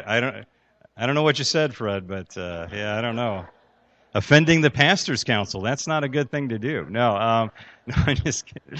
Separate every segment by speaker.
Speaker 1: I, don't. I don't know what you said, Fred, but uh, yeah, I don't know. Offending the pastors' council. That's not a good thing to do. No, um, no, I'm just kidding.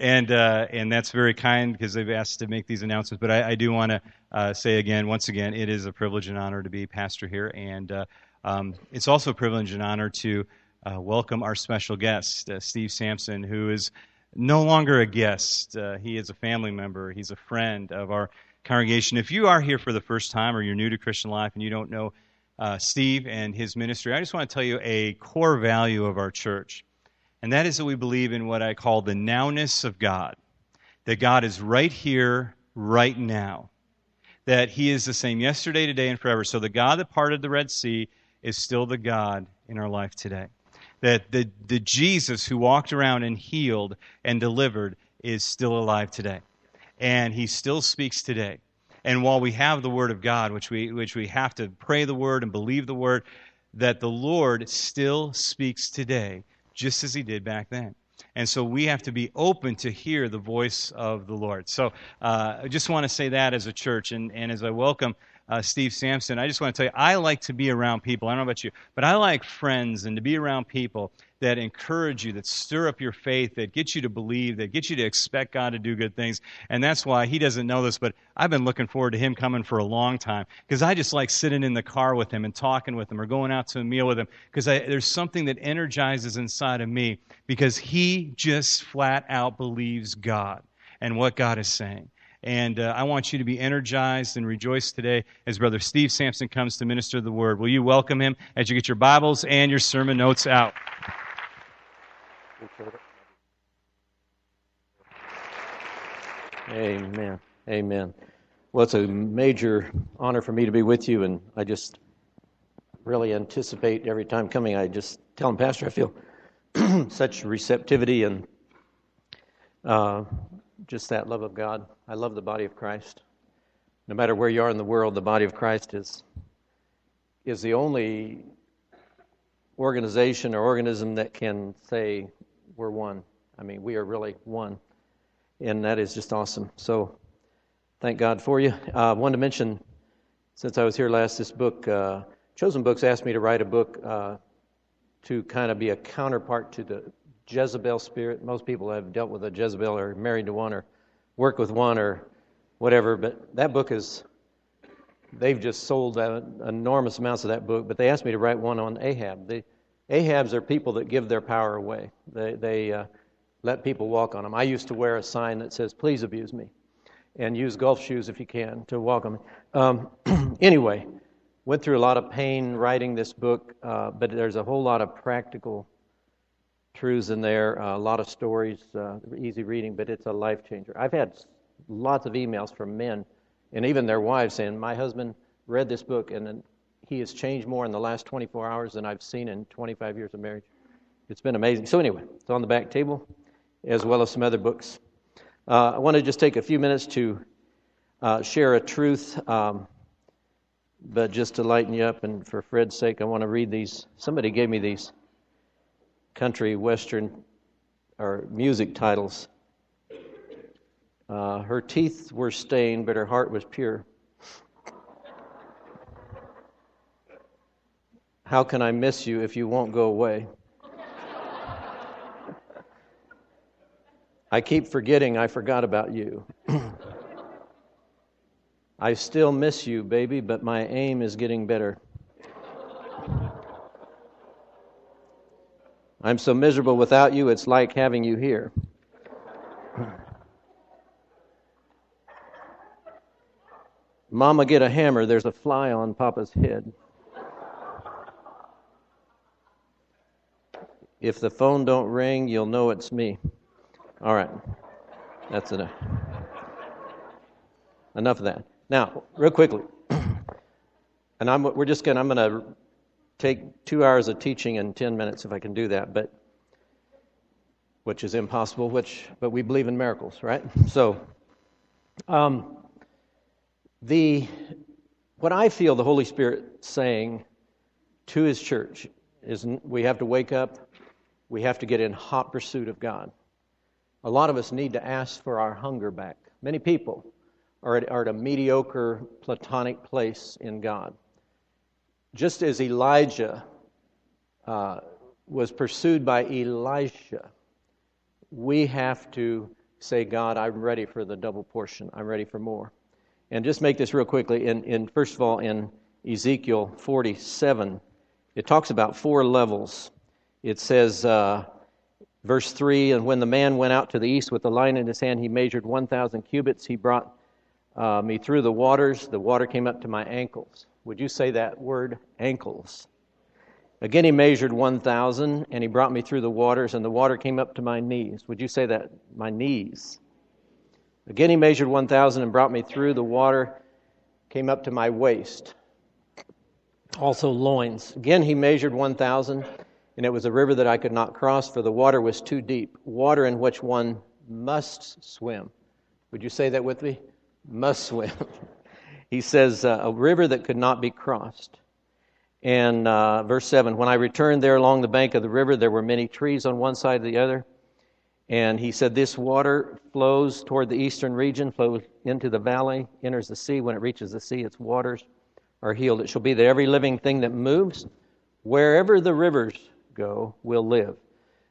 Speaker 1: And, uh, and that's very kind because they've asked to make these announcements. But I, I do want to uh, say again, once again, it is a privilege and honor to be pastor here. And uh, um, it's also a privilege and honor to uh, welcome our special guest, uh, Steve Sampson, who is no longer a guest. He is a family member, he's a friend of our congregation. If you are here for the first time or you're new to Christian life and you don't know uh, Steve and his ministry, I just want to tell you a core value of our church. And that is that we believe in what I call the nowness of God. That God is right here, right now. That He is the same yesterday, today, and forever. So the God that parted the Red Sea is still the God in our life today. That the, the Jesus who walked around and healed and delivered is still alive today and he still speaks today. And while we have the Word of God, which we, which we have to pray the Word and believe the Word, that the Lord still speaks today, just as he did back then. And so we have to be open to hear the voice of the Lord. So uh, I just want to say that as a church. And, and as I welcome uh, Steve Sampson, I just want to tell you, I like to be around people. I don't know about you, but I like friends and to be around people that encourage you, that stir up your faith, that get you to believe, that get you to expect God to do good things. And that's why he doesn't know this, but I've been looking forward to him coming for a long time because I just like sitting in the car with him and talking with him or going out to a meal with him because there's something that energizes inside of me because he just flat out believes God and what God is saying. And uh, I want you to be energized and rejoice today as Brother Steve Sampson comes to minister the word. Will you welcome him as you get your Bibles and your sermon notes out?
Speaker 2: Amen. Amen. Well, it's a major honor for me to be with you, and I just really anticipate every time coming. I just tell him, Pastor, I feel such receptivity and uh, just that love of God. I love the body of Christ. No matter where you are in the world, the body of Christ is is the only organization or organism that can say we're one. I mean, we are really one and that is just awesome. So, thank God for you. I uh, wanted to mention, since I was here last, this book, uh, Chosen Books asked me to write a book uh, to kind of be a counterpart to the Jezebel spirit. Most people have dealt with a Jezebel or married to one or work with one or whatever, but that book is, they've just sold enormous amounts of that book, but they asked me to write one on Ahab. The Ahabs are people that give their power away. They, they uh, let people walk on them. I used to wear a sign that says, please abuse me, and use golf shoes if you can to walk on me. Um, anyway, went through a lot of pain writing this book, uh, but there's a whole lot of practical truths in there, uh, a lot of stories, uh, easy reading, but it's a life changer. I've had lots of emails from men and even their wives saying, My husband read this book and he has changed more in the last 24 hours than I've seen in 25 years of marriage. It's been amazing. So, anyway, it's on the back table as well as some other books. Uh, I want to just take a few minutes to uh, share a truth, um, but just to lighten you up, and for Fred's sake, I want to read these. Somebody gave me these country western or music titles. Uh, her teeth were stained, but her heart was pure. How can I miss you if you won't go away? I keep forgetting I forgot about you. I still miss you, baby, but my aim is getting better. I'm so miserable without you, it's like having you here. Mama, get a hammer. There's a fly on Papa's head. If the phone don't ring, you'll know it's me. All right. That's enough. Enough of that. Now, real quickly, and I'm, we're just going to, I'm going to take two hours of teaching in 10 minutes if I can do that, but which is impossible, which, but we believe in miracles, right? So, um, the, what I feel the Holy Spirit saying to His church is we have to wake up, we have to get in hot pursuit of God. A lot of us need to ask for our hunger back. Many people are at, are at a mediocre platonic place in God. Just as Elijah uh, was pursued by Elisha, we have to say, God, I'm ready for the double portion. I'm ready for more. And just make this real quickly. In, in first of all, in Ezekiel 47, it talks about four levels. It says, uh, verse 3 And when the man went out to the east with the line in his hand, he measured 1,000 cubits. He brought uh, me through the waters. The water came up to my ankles. Would you say that word, ankles? Again, he measured 1,000, and he brought me through the waters, and the water came up to my knees. Would you say that? My knees. Again, he measured 1,000 and brought me through the water, came up to my waist. Also, loins. Again, he measured 1,000, and it was a river that I could not cross, for the water was too deep, water in which one must swim. Would you say that with me? Must swim. he says, uh, a river that could not be crossed. And uh, verse 7 When I returned there along the bank of the river, there were many trees on one side of the other. And he said, This water flows toward the eastern region, flows into the valley, enters the sea. When it reaches the sea, its waters are healed. It shall be that every living thing that moves, wherever the rivers go, will live.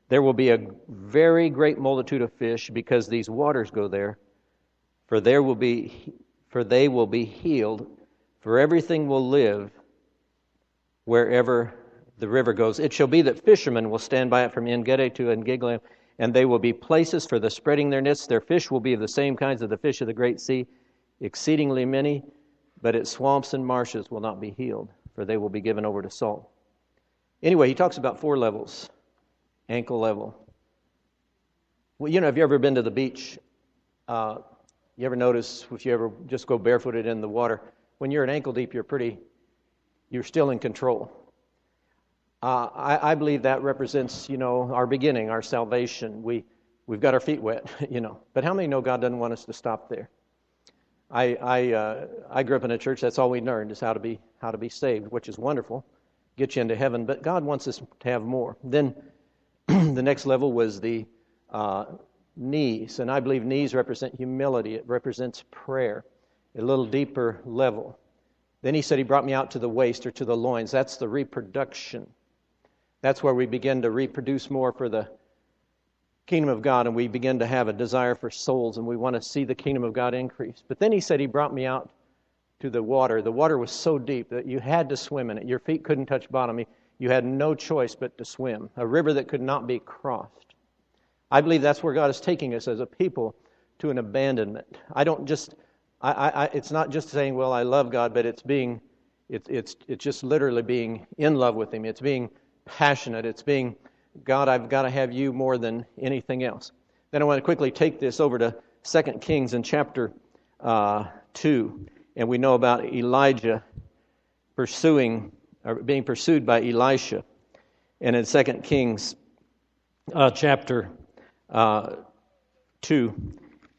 Speaker 2: There will be a very great multitude of fish because these waters go there, for there will be for they will be healed, for everything will live wherever the river goes. It shall be that fishermen will stand by it from Engedi to En Giglam, and they will be places for the spreading their nets. Their fish will be of the same kinds of the fish of the great sea, exceedingly many, but its swamps and marshes will not be healed, for they will be given over to salt. Anyway, he talks about four levels ankle level. Well, you know, have you ever been to the beach? Uh, you ever notice if you ever just go barefooted in the water, when you're at ankle deep, you're pretty you're still in control. Uh, I, I, believe that represents, you know, our beginning, our salvation. We, we've got our feet wet, you know. But how many know God doesn't want us to stop there? I, I, uh, I grew up in a church. That's all we learned is how to be how to be saved, which is wonderful, get you into heaven. But God wants us to have more. Then the next level was the uh, knees, and I believe knees represent humility. It represents prayer, a little deeper level. Then he said he brought me out to the waist or to the loins. That's the reproduction. That's where we begin to reproduce more for the kingdom of God and we begin to have a desire for souls and we want to see the kingdom of God increase. But then he said he brought me out to the water. The water was so deep that you had to swim in it. Your feet couldn't touch bottom. You had no choice but to swim. A river that could not be crossed. I believe that's where God is taking us as a people to an abandonment. I don't just I, I, it's not just saying, well, I love God, but it's being, it's, it's, it's just literally being in love with Him. It's being passionate. It's being, God, I've got to have you more than anything else. Then I want to quickly take this over to 2 Kings in chapter uh, 2. And we know about Elijah pursuing, or being pursued by Elisha. And in 2 Kings uh, chapter uh, 2,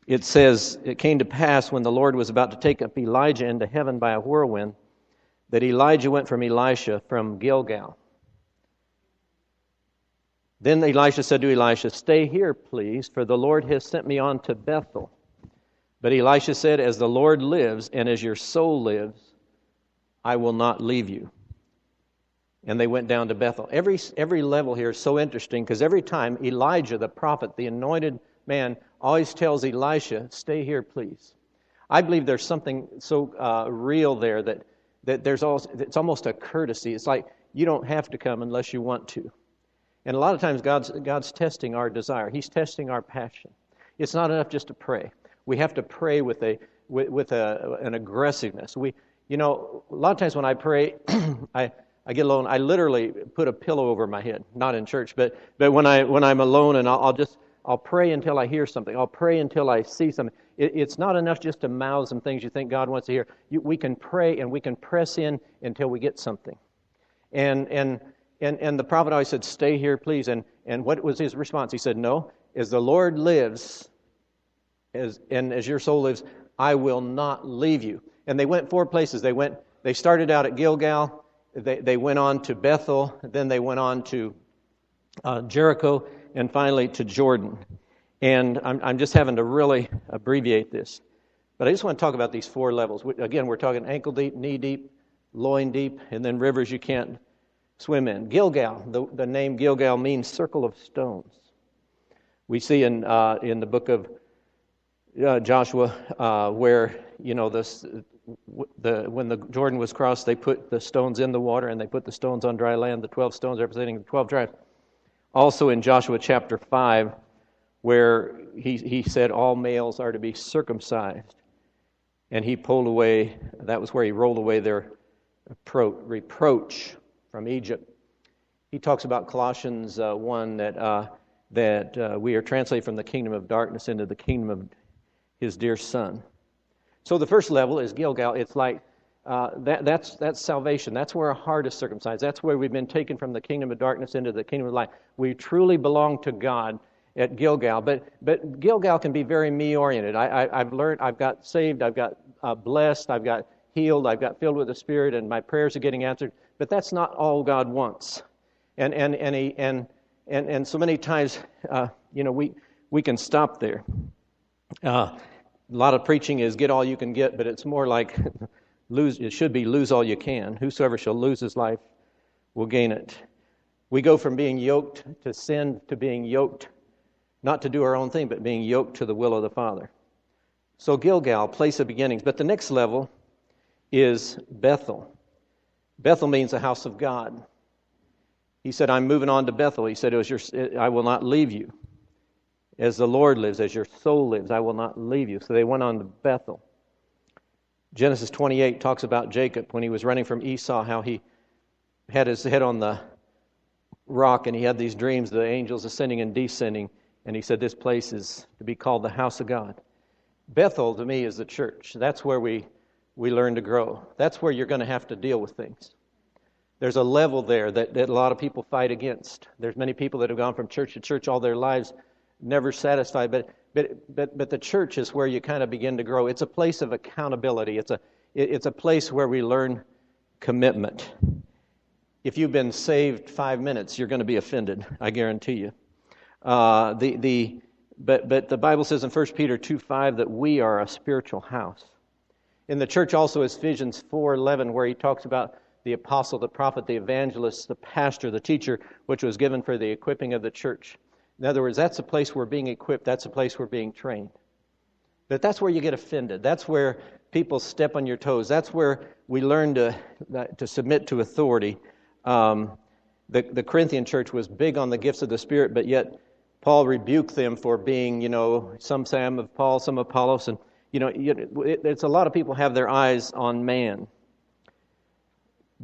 Speaker 2: it says, It came to pass when the Lord was about to take up Elijah into heaven by a whirlwind that Elijah went from Elisha from Gilgal. Then Elisha said to Elisha, Stay here, please, for the Lord has sent me on to Bethel. But Elisha said, As the Lord lives and as your soul lives, I will not leave you. And they went down to Bethel. Every, every level here is so interesting because every time Elijah, the prophet, the anointed man, always tells Elisha, Stay here, please. I believe there's something so uh, real there that, that there's also, it's almost a courtesy. It's like you don't have to come unless you want to. And a lot of times God's, God's testing our desire, He's testing our passion. It's not enough just to pray. We have to pray with, a, with, with a, an aggressiveness. We, you know, a lot of times when I pray, I, I get alone, I literally put a pillow over my head. Not in church, but, but when, I, when I'm alone and I'll, I'll just I'll pray until I hear something. I'll pray until I see something. It, it's not enough just to mouth some things you think God wants to hear. You, we can pray and we can press in until we get something. And, and, and, and the prophet always said, Stay here, please. And, and what was his response? He said, No, as the Lord lives, as, and as your soul lives, I will not leave you. And they went four places. They went, they started out at Gilgal, they, they went on to Bethel, then they went on to uh, Jericho, and finally to Jordan. And I'm, I'm just having to really abbreviate this. But I just want to talk about these four levels. Again, we're talking ankle deep, knee deep, loin deep, and then rivers you can't swim in. Gilgal, the, the name Gilgal means circle of stones. We see in, uh, in the book of uh, Joshua uh, where, you know, this, the, when the Jordan was crossed, they put the stones in the water and they put the stones on dry land, the 12 stones representing the 12 tribes. Also in Joshua chapter 5, where he, he said all males are to be circumcised. And he pulled away, that was where he rolled away their reproach from Egypt. He talks about Colossians uh, 1 that, uh, that uh, we are translated from the kingdom of darkness into the kingdom of his dear son. So the first level is Gilgal. It's like uh, that, that's, that's salvation. That's where our heart is circumcised. That's where we've been taken from the kingdom of darkness into the kingdom of light. We truly belong to God at Gilgal. But, but Gilgal can be very me oriented. I, have learned, I've got saved, I've got uh, blessed, I've got healed, I've got filled with the Spirit, and my prayers are getting answered. But that's not all God wants. And, and, and, he, and, and, and so many times, uh, you know, we, we can stop there. Uh, a lot of preaching is get all you can get, but it's more like lose, it should be lose all you can. Whosoever shall lose his life will gain it. We go from being yoked to sin to being yoked not to do our own thing, but being yoked to the will of the Father. So Gilgal, place of beginnings. But the next level is Bethel. Bethel means the house of God. He said, I'm moving on to Bethel. He said, it was your, I will not leave you. As the Lord lives, as your soul lives, I will not leave you. So they went on to Bethel. Genesis 28 talks about Jacob when he was running from Esau, how he had his head on the rock and he had these dreams, the angels ascending and descending. And he said, This place is to be called the house of God. Bethel, to me, is the church. That's where we, we learn to grow. That's where you're going to have to deal with things. There's a level there that, that a lot of people fight against. There's many people that have gone from church to church all their lives, never satisfied. But, but, but, but the church is where you kind of begin to grow. It's a place of accountability, it's a, it's a place where we learn commitment. If you've been saved five minutes, you're going to be offended, I guarantee you. Uh, the, the, but, but the Bible says in 1 Peter 2 5 that we are a spiritual house. In the church also is Ephesians 4.11 where he talks about the apostle, the prophet, the evangelist, the pastor, the teacher, which was given for the equipping of the church. In other words, that's a place we're being equipped, that's a place we're being trained. But that's where you get offended. That's where people step on your toes. That's where we learn to, to submit to authority. Um, the, the Corinthian church was big on the gifts of the Spirit, but yet Paul rebuked them for being, you know, some Sam of Paul, some Apollos, and you know, it, it's a lot of people have their eyes on man.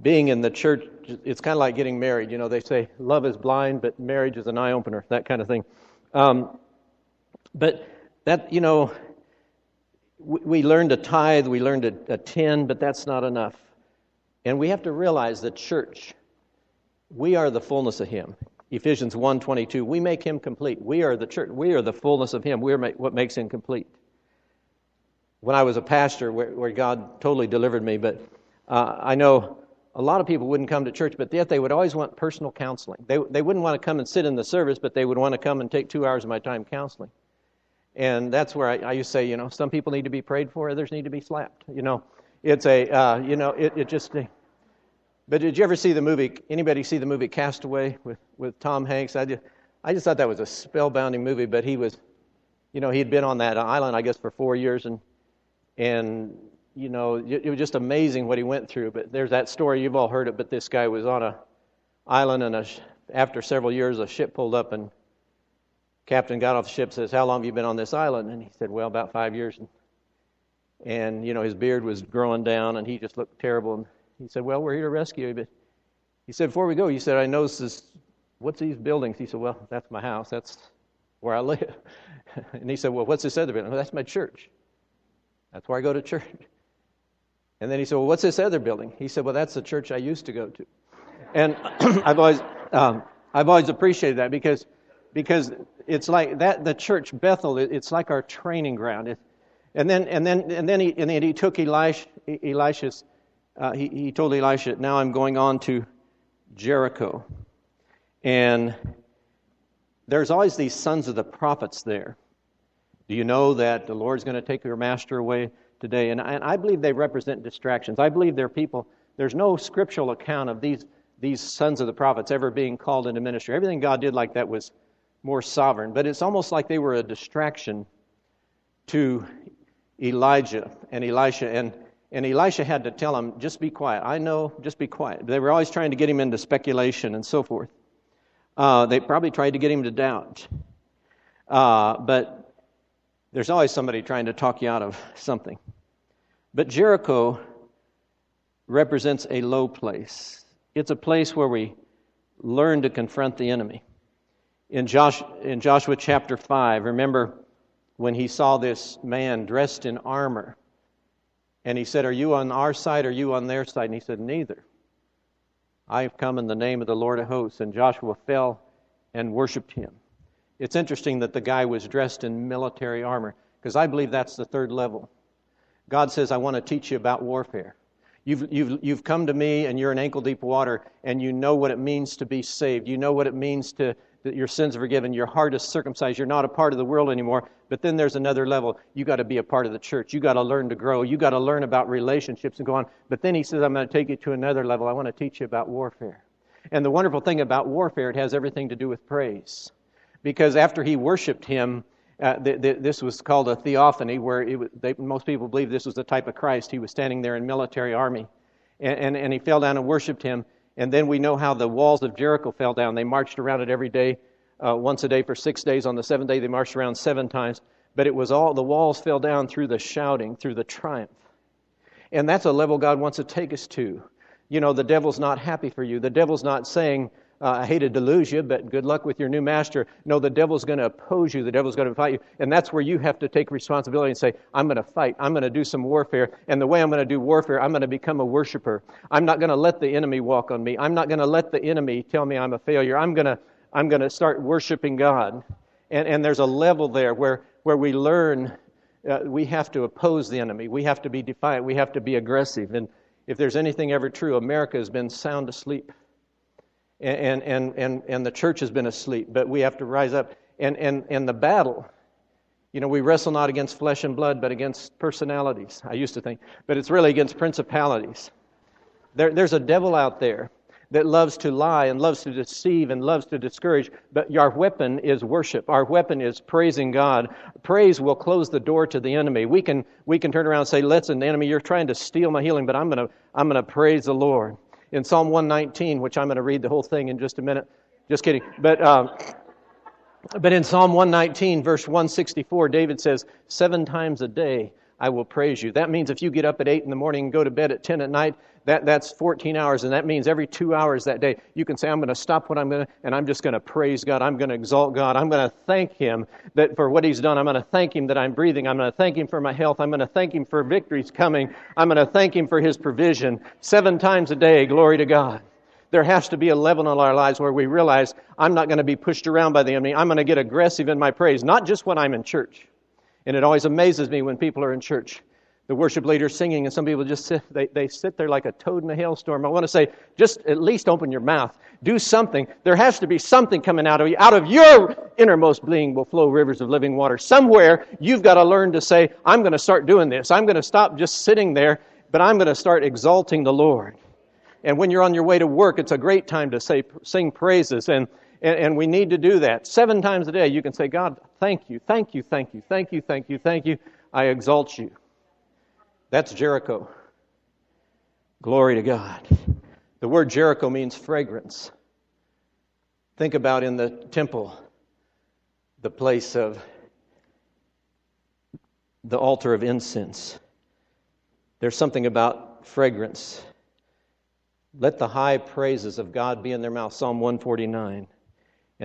Speaker 2: Being in the church, it's kind of like getting married. You know, they say love is blind, but marriage is an eye opener. That kind of thing. Um, but that, you know, we, we learn to tithe, we learn to attend, but that's not enough. And we have to realize that church, we are the fullness of Him. Ephesians 1:22, we make him complete. We are the church. We are the fullness of him. We are what makes him complete. When I was a pastor, where, where God totally delivered me, but uh, I know a lot of people wouldn't come to church, but yet they would always want personal counseling. They, they wouldn't want to come and sit in the service, but they would want to come and take two hours of my time counseling. And that's where I, I used to say, you know, some people need to be prayed for, others need to be slapped. You know, it's a, uh, you know, it, it just, but did you ever see the movie? Anybody see the movie Castaway with, with Tom Hanks? I just, I just thought that was a spellbinding movie. But he was, you know, he had been on that island, I guess, for four years, and and you know, it, was just amazing what he went through. But there's that story you've all heard it. But this guy was on a island, and a, after several years, a ship pulled up, and captain got off the ship, says, "How long have you been on this island?" And he said, "Well, about five years." And, and you know, his beard was growing down, and he just looked terrible. And he said, Well, we're here to rescue you. But he said, Before we go, you said, I noticed this. What's these buildings? He said, Well, that's my house. That's where I live. and he said, Well, what's this other building? Well, that's my church. That's where I go to church. And then he said, Well, what's this other building? He said, Well, that's the church I used to go to. And I've always, um, I've always appreciated that because, because it's like that, the church, Bethel, it's like our training ground. It, and then, and then, and then he, and then he took Elisha, Elisha's uh, he, he told Elisha, Now I'm going on to Jericho. And there's always these sons of the prophets there. Do you know that the Lord's going to take your master away today. And, and I believe they represent distractions. I believe they're people, there's no scriptural account of these, these sons of the prophets ever being called into ministry. Everything God did like that was more sovereign. But it's almost like they were a distraction to Elijah and Elisha. And, and Elisha had to tell him, just be quiet. I know, just be quiet. They were always trying to get him into speculation and so forth. Uh, they probably tried to get him to doubt. Uh, but there's always somebody trying to talk you out of something. But Jericho represents a low place. It's a place where we learn to confront the enemy. In, Josh, in Joshua chapter 5, remember when he saw this man dressed in armor. And he said, Are you on our side or are you on their side? And he said, Neither. I have come in the name of the Lord of hosts. And Joshua fell and worshiped him. It's interesting that the guy was dressed in military armor because I believe that's the third level. God says, I want to teach you about warfare. You've, you've, you've come to me and you're in ankle deep water and you know what it means to be saved. You know what it means to, that your sins are forgiven, your heart is circumcised, you're not a part of the world anymore. But then there's another level. You got to be a part of the church. You got to learn to grow. You got to learn about relationships and go on. But then he says, I'm going to take you to another level. I want to teach you about warfare. And the wonderful thing about warfare, it has everything to do with praise. Because after he worshiped him, uh, th- th- this was called a theophany, where it, they, most people believe this was the type of Christ. He was standing there in military army. And, and, and he fell down and worshiped him. And then we know how the walls of Jericho fell down. They marched around it every day, uh, once a day for six days. On the seventh day, they marched around seven times. But it was all, the walls fell down through the shouting, through the triumph. And that's a level God wants to take us to. You know, the devil's not happy for you. The devil's not saying, uh, I hated to lose you, but good luck with your new master. No, the devil's going to oppose you. The devil's going to fight you. And that's where you have to take responsibility and say, I'm going to fight. I'm going to do some warfare. And the way I'm going to do warfare, I'm going to become a worshiper. I'm not going to let the enemy walk on me. I'm not going to let the enemy tell me I'm a failure. I'm going to, I'm going to start worshiping God. And, and there's a level there where, where we learn uh, we have to oppose the enemy. We have to be defiant. We have to be aggressive. And if there's anything ever true, America has been sound asleep and, and, and, and the church has been asleep, but we have to rise up. And, and, and the battle, you know, we wrestle not against flesh and blood, but against personalities, I used to think. But it's really against principalities. There, there's a devil out there that loves to lie and loves to deceive and loves to discourage. But our weapon is worship. Our weapon is praising God. Praise will close the door to the enemy. We can, we can turn around and say, listen, enemy, you're trying to steal my healing, but I'm going to I'm going to praise the Lord in Psalm 119, which I'm going to read the whole thing in just a minute. Just kidding. But, um, but in Psalm 119, verse 164, David says, Seven times a day I will praise you. That means if you get up at 8 in the morning and go to bed at 10 at night, that, that's 14 hours, and that means every two hours that day, you can say, I'm going to stop what I'm going to, and I'm just going to praise God. I'm going to exalt God. I'm going to thank Him that for what He's done. I'm going to thank Him that I'm breathing. I'm going to thank Him for my health. I'm going to thank Him for victories coming. I'm going to thank Him for His provision. Seven times a day, glory to God there has to be a level in our lives where we realize I'm not going to be pushed around by the enemy. I'm going to get aggressive in my praise, not just when I'm in church. And it always amazes me when people are in church the worship leader singing, and some people just sit, they, they sit there like a toad in a hailstorm. I want to say, just at least open your mouth. Do something. There has to be something coming out of you. Out of your innermost being will flow rivers of living water. Somewhere you've got to learn to say, I'm going to start doing this. I'm going to stop just sitting there, but I'm going to start exalting the Lord. And when you're on your way to work, it's a great time to say, sing praises. And, and, and we need to do that. Seven times a day, you can say, God, thank you, thank you, thank you, thank you, thank you, thank you. I exalt you. That's Jericho. Glory to God. The word Jericho means fragrance. Think about in the temple, the place of the altar of incense. There's something about fragrance. Let the high praises of God be in their mouth, Psalm 149,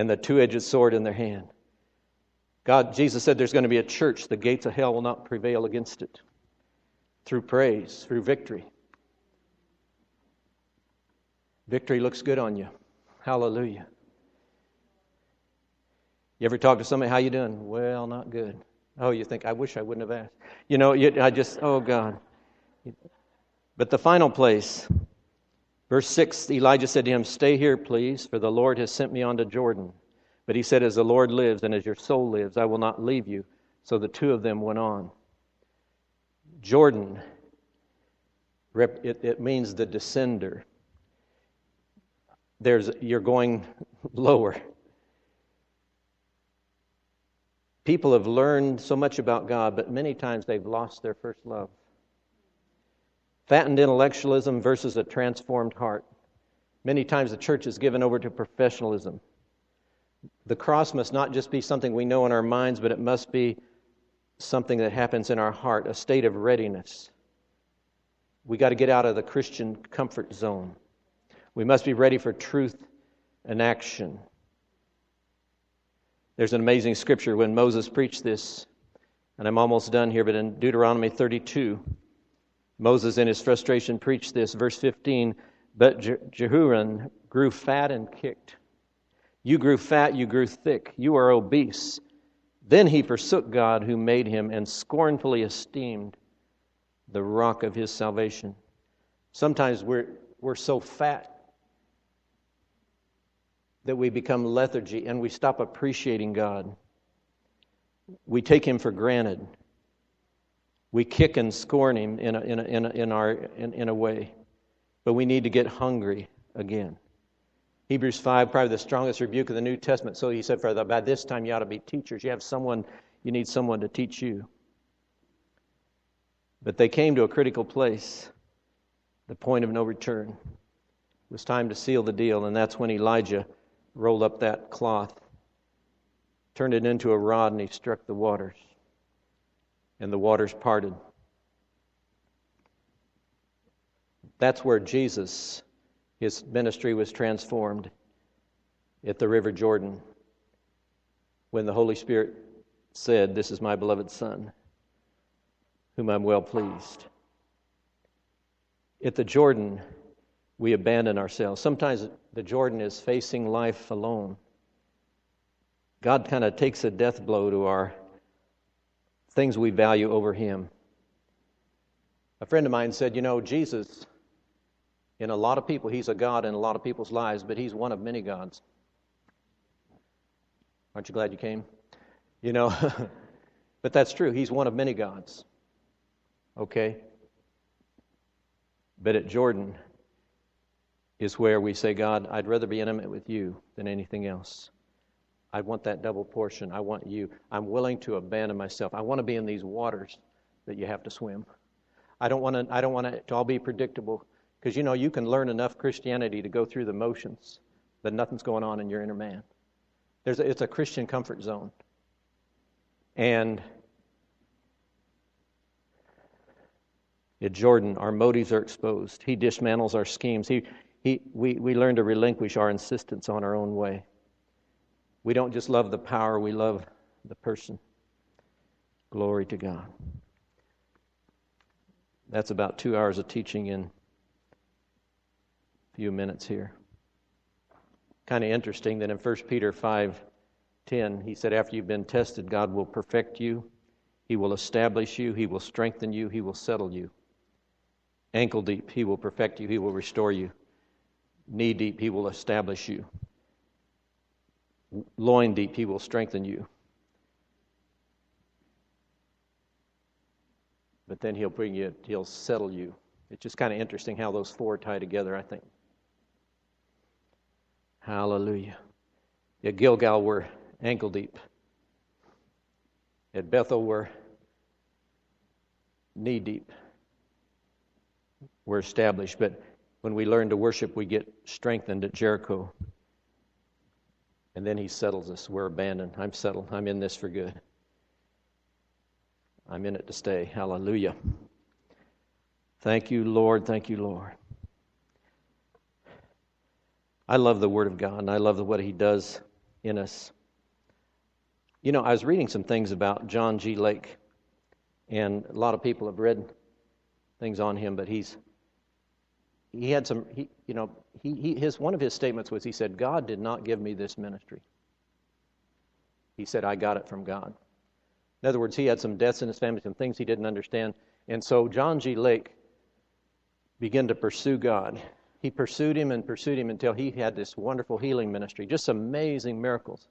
Speaker 2: and the two edged sword in their hand. God, Jesus said there's going to be a church, the gates of hell will not prevail against it through praise, through victory. Victory looks good on you. Hallelujah. You ever talk to somebody, how you doing? Well, not good. Oh, you think, I wish I wouldn't have asked. You know, you, I just, oh God. But the final place, verse 6, Elijah said to him, Stay here, please, for the Lord has sent me on to Jordan. But he said, As the Lord lives and as your soul lives, I will not leave you. So the two of them went on. Jordan, it, it means the descender. There's, you're going lower. People have learned so much about God, but many times they've lost their first love. Fattened intellectualism versus a transformed heart. Many times the church is given over to professionalism. The cross must not just be something we know in our minds, but it must be something that happens in our heart, a state of readiness. We got to get out of the Christian comfort zone. We must be ready for truth and action. There's an amazing scripture when Moses preached this, and I'm almost done here, but in Deuteronomy 32, Moses, in his frustration, preached this. Verse 15 But Jeshurun grew fat and kicked. You grew fat, you grew thick, you are obese. Then he forsook God who made him and scornfully esteemed the rock of his salvation. Sometimes we're, we're so fat that we become lethargy and we stop appreciating God. We take Him for granted. We kick and scorn Him in a, in a, in a, in our, in, in a way. But we need to get hungry again. Hebrews 5, probably the strongest rebuke of the New Testament. So he said, For by this time you ought to be teachers. You have someone, you need someone to teach you. But they came to a critical place, the point of no return. It was time to seal the deal, and that's when Elijah rolled up that cloth, turned it into a rod, and he struck the waters. And the waters parted. That's where Jesus, his ministry was transformed at the River Jordan when the Holy Spirit said, This is my beloved Son, whom I'm well pleased. At the Jordan, we abandon ourselves. Sometimes the Jordan is facing life alone. God kind of takes a death blow to our things we value over Him. A friend of mine said, You know, Jesus, in a lot of people, He's a God in a lot of people's lives, but He's one of many gods. Aren't you glad you came? You know, but that's true. He's one of many gods. Okay? But at Jordan, is where we say, God, I'd rather be intimate with you than anything else. I want that double portion. I want you. I'm willing to abandon myself. I want to be in these waters that you have to swim. I don't want to, I don't want it to all be predictable because you know you can learn enough Christianity to go through the motions, but nothing's going on in your inner man. There's a, it's a Christian comfort zone. And at Jordan, our motives are exposed. He dismantles our schemes. He, he, we, we learn to relinquish our insistence on our own way. We don't just love the power, we love the person. Glory to God. That's about two hours of teaching in a few minutes here. Kind of interesting that in 1 Peter 5 10, he said, After you've been tested, God will perfect you, He will establish you, He will strengthen you, He will settle you. Ankle deep, He will perfect you, He will restore you knee deep, he will establish you. Loin deep, he will strengthen you. But then he'll bring you, he'll settle you. It's just kind of interesting how those four tie together, I think. Hallelujah. At Gilgal, we're ankle deep. At Bethel, we're knee deep. We're established. But when we learn to worship, we get strengthened at Jericho. And then he settles us. We're abandoned. I'm settled. I'm in this for good. I'm in it to stay. Hallelujah. Thank you, Lord. Thank you, Lord. I love the Word of God, and I love what He does in us. You know, I was reading some things about John G. Lake, and a lot of people have read things on him, but he's he had some, he, you know, he, he, his, one of his statements was he said, God did not give me this ministry. He said, I got it from God. In other words, he had some deaths in his family, some things he didn't understand. And so John G. Lake began to pursue God. He pursued him and pursued him until he had this wonderful healing ministry, just amazing miracles.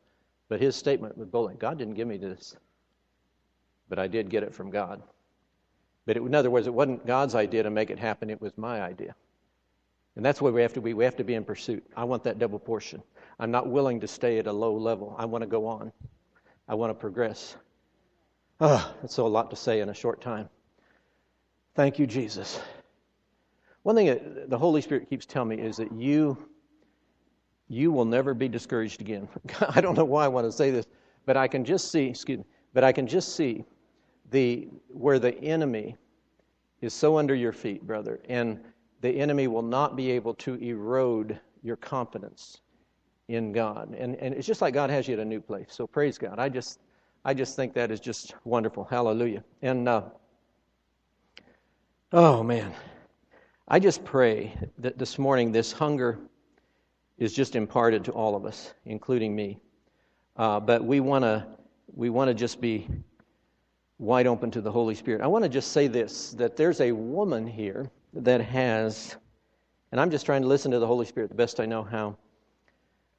Speaker 2: But his statement was bold God didn't give me this, but I did get it from God. But it, in other words, it wasn't God's idea to make it happen, it was my idea. And that's where we have to be. We have to be in pursuit. I want that double portion. I'm not willing to stay at a low level. I want to go on. I want to progress. Oh, that's so a lot to say in a short time. Thank you, Jesus. One thing that the Holy Spirit keeps telling me is that you you will never be discouraged again. I don't know why I want to say this, but I can just see, excuse me, but I can just see the where the enemy is so under your feet, brother, and the enemy will not be able to erode your confidence in God. And and it's just like God has you at a new place. So praise God. I just I just think that is just wonderful. Hallelujah. And uh, oh man, I just pray that this morning this hunger is just imparted to all of us, including me. Uh, but we want to we want to just be wide open to the Holy Spirit. I want to just say this: that there's a woman here that has, and I'm just trying to listen to the Holy Spirit the best I know how.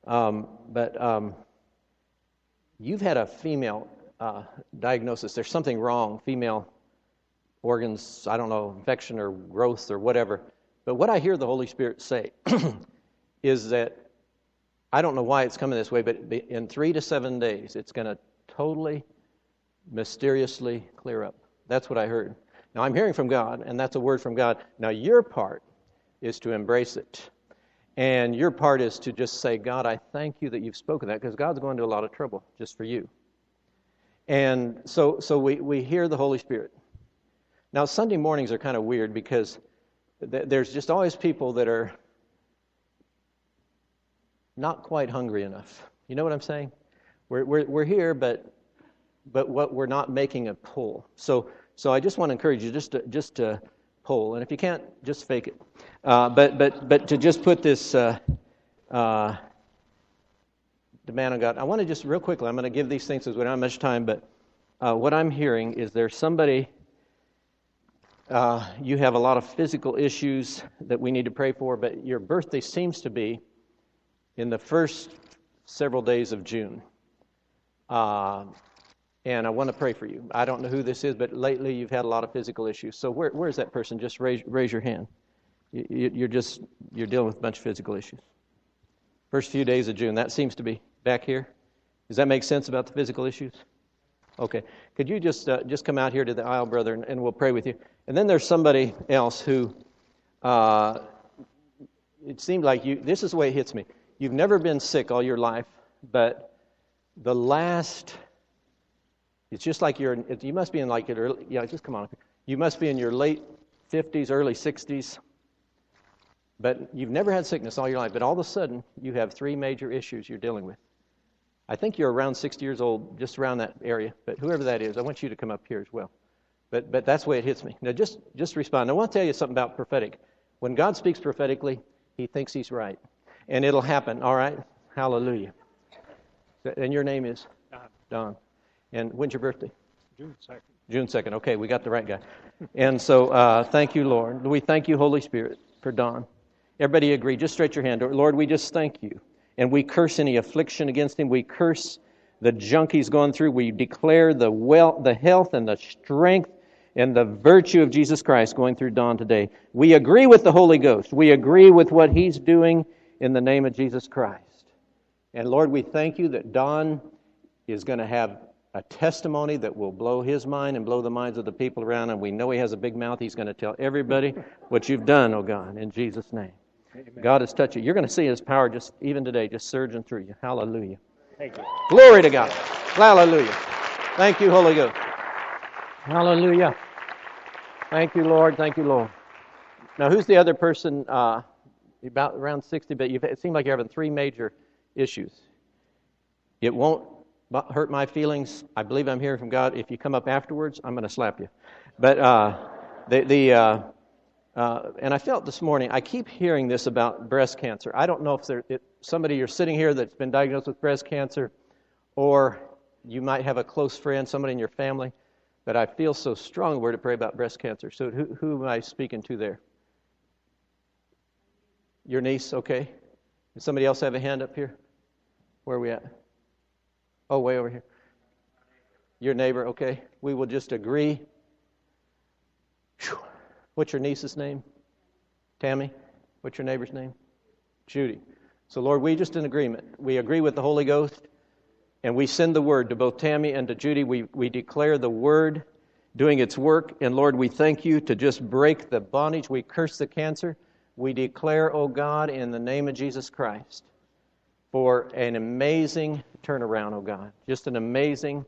Speaker 2: Um, but um, you've had a female uh, diagnosis. There's something wrong, female organs, I don't know, infection or growth or whatever. But what I hear the Holy Spirit say is that I don't know why it's coming this way, but in three to seven days, it's going to totally, mysteriously clear up. That's what I heard. Now, I'm hearing from God, and that's a word from God. Now, your part is to embrace it. And your part is to just say, God, I thank you that you've spoken that, because God's going to a lot of trouble just for you. And so, so we, we hear the Holy Spirit. Now, Sunday mornings are kind of weird because th- there's just always people that are not quite hungry enough. You know what I'm saying? We're, we're, we're here, but, but what we're not making a pull. So, so I just want to encourage you just to, just to pull. And if you can't, just fake it. Uh, but, but, but to just put this uh, uh, demand on God, I want to just real quickly, I'm going to give these things because we don't have much time, but uh, what I'm hearing is there's somebody, uh, you have a lot of physical issues that we need to pray for, but your birthday seems to be in the first several days of June. And I want to pray for you. I don't know who this is, but lately you've had a lot of physical issues. So where, where is that person? Just raise, raise your hand. You, you're just you're dealing with a bunch of physical issues. First few days of June. That seems to be back here. Does that make sense about the physical issues? Okay. Could you just uh, just come out here to the aisle, brother, and, and, we'll pray with you. And then there's somebody else who uh, it seemed like you. This is the way it hits me. You've never been sick all your life, but the last, it's just like you're, you must be in like your, yeah, just come on. You must be in your late 50s, early 60s, but you've never had sickness all your life, but all of a sudden you have three major issues you're dealing with. I think you're around 60 years old, just around that area, but whoever that is, I want you to come up here as well. But, but that's the way it hits me. Now, just, just respond. I want to tell you something about prophetic. When God speaks prophetically, he thinks he's right and it'll happen. All right? Hallelujah. And your name is?
Speaker 3: Don.
Speaker 2: Don. And when's your birthday?
Speaker 3: June 2nd.
Speaker 2: June 2nd. Okay, we got the right guy. and so uh, thank you, Lord. We thank you, Holy Spirit, for Don. Everybody agree. Just stretch your hand. Lord, we just thank you. And we curse any affliction against him. We curse the junk he's going through. We declare the, well, the health and the strength and the virtue of Jesus Christ going through Don today. We agree with the Holy Ghost. We agree with what he's doing in the name of Jesus Christ. And Lord, we thank you that Don is going to have a testimony that will blow his mind and blow the minds of the people around him. We know he has a big mouth. He's going to tell everybody what you've done, oh God, in Jesus' name. Amen. God has touched you. You're going to see his power just even today, just surging through you. Hallelujah.
Speaker 3: Thank you.
Speaker 2: Glory to God. Hallelujah. Thank you, Holy Ghost. Hallelujah. Thank you, Lord. Thank you, Lord. Now, who's the other person? Uh, about around 60, but it seems like you're having three major issues. It won't hurt my feelings. I believe I'm hearing from God. If you come up afterwards, I'm going to slap you. But uh, the, the uh, uh, and I felt this morning, I keep hearing this about breast cancer. I don't know if there, it, somebody you're sitting here that's been diagnosed with breast cancer, or you might have a close friend, somebody in your family, but I feel so strong where to pray about breast cancer. So who, who am I speaking to there? Your niece, okay? Does somebody else have a hand up here? Where are we at? Oh, way over here. Your neighbor, okay? We will just agree. What's your niece's name? Tammy? What's your neighbor's name? Judy. So, Lord, we just in agreement. We agree with the Holy Ghost, and we send the word to both Tammy and to Judy. We, we declare the word doing its work. And, Lord, we thank you to just break the bondage. We curse the cancer. We declare, O oh God, in the name of Jesus Christ, for an amazing turnaround, oh God. Just an amazing,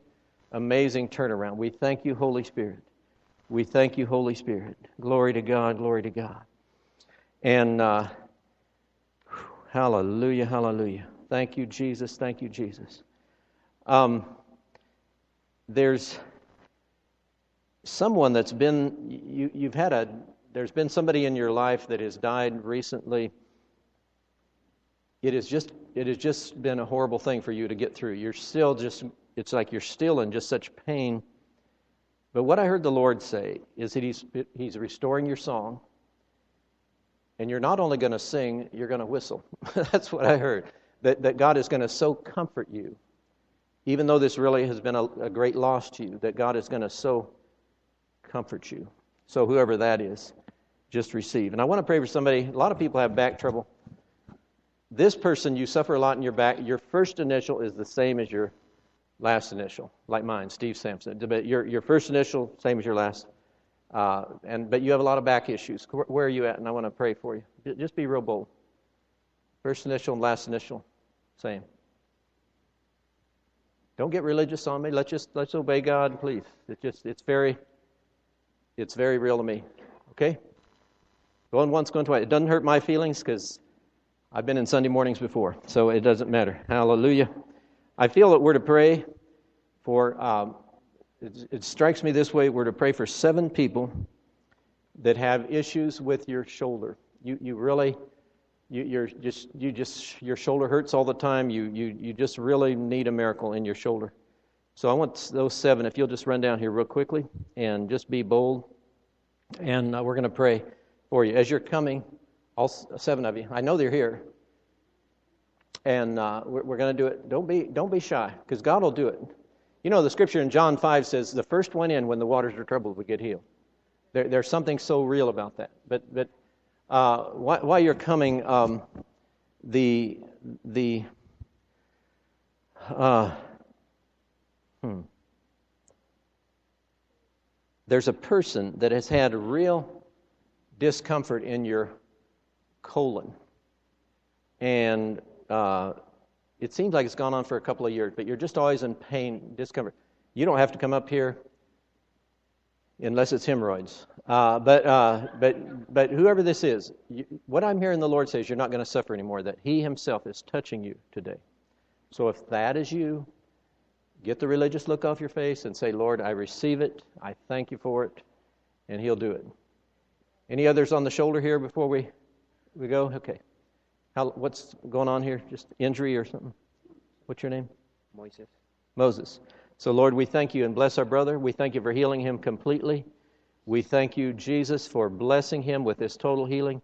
Speaker 2: amazing turnaround. We thank you, Holy Spirit. We thank you, Holy Spirit. Glory to God, glory to God. And uh, hallelujah, hallelujah. Thank you, Jesus. Thank you, Jesus. Um, there's someone that's been, you, you've had a, there's been somebody in your life that has died recently. It has just, it has just been a horrible thing for you to get through. You're still just, it's like you're still in just such pain. But what I heard the Lord say is that He's, he's restoring your song. And you're not only going to sing, you're going to whistle. That's what I heard. That, that God is going to so comfort you, even though this really has been a, a great loss to you, that God is going to so comfort you. So, whoever that is, just receive. And I want to pray for somebody. A lot of people have back trouble. This person, you suffer a lot in your back. Your first initial is the same as your last initial, like mine, Steve Sampson. But your, your first initial, same as your last. Uh, and but you have a lot of back issues. Where are you at? And I want to pray for you. Just be real bold. First initial and last initial, same. Don't get religious on me. Let's just let's obey God, please. It's just it's very it's very real to me. Okay? Going once, going twice. It doesn't hurt my feelings because I've been in Sunday mornings before, so it doesn't matter. Hallelujah. I feel that we're to pray for um, it, it strikes me this way we're to pray for seven people that have issues with your shoulder. You, you really, you, you're just, you just, your shoulder hurts all the time. You, you, you just really need a miracle in your shoulder. So I want those seven, if you'll just run down here real quickly and just be bold. And uh, we're going to pray for you. As you're coming, all seven of you, I know they're here. And uh, we're, we're going to do it. Don't be, don't be shy, because God will do it. You know, the scripture in John 5 says the first one in when the waters are troubled would get healed. There, there's something so real about that. But, but uh, while you're coming, um, the, the, uh, hmm. There's a person that has had real discomfort in your colon. And uh, it seems like it's gone on for a couple of years, but you're just always in pain, discomfort. You don't have to come up here unless it's hemorrhoids. Uh, but, uh, but, but whoever this is, you, what I'm hearing the Lord says, you're not going to suffer anymore, that He Himself is touching you today. So if that is you, get the religious look off your face and say, Lord, I receive it. I thank you for it. And He'll do it. Any others on the shoulder here before we, we go? Okay. How, what's going on here? Just injury or something? What's your name?
Speaker 3: Moses.
Speaker 2: Moses. So, Lord, we thank you and bless our brother. We thank you for healing him completely. We thank you, Jesus, for blessing him with this total healing.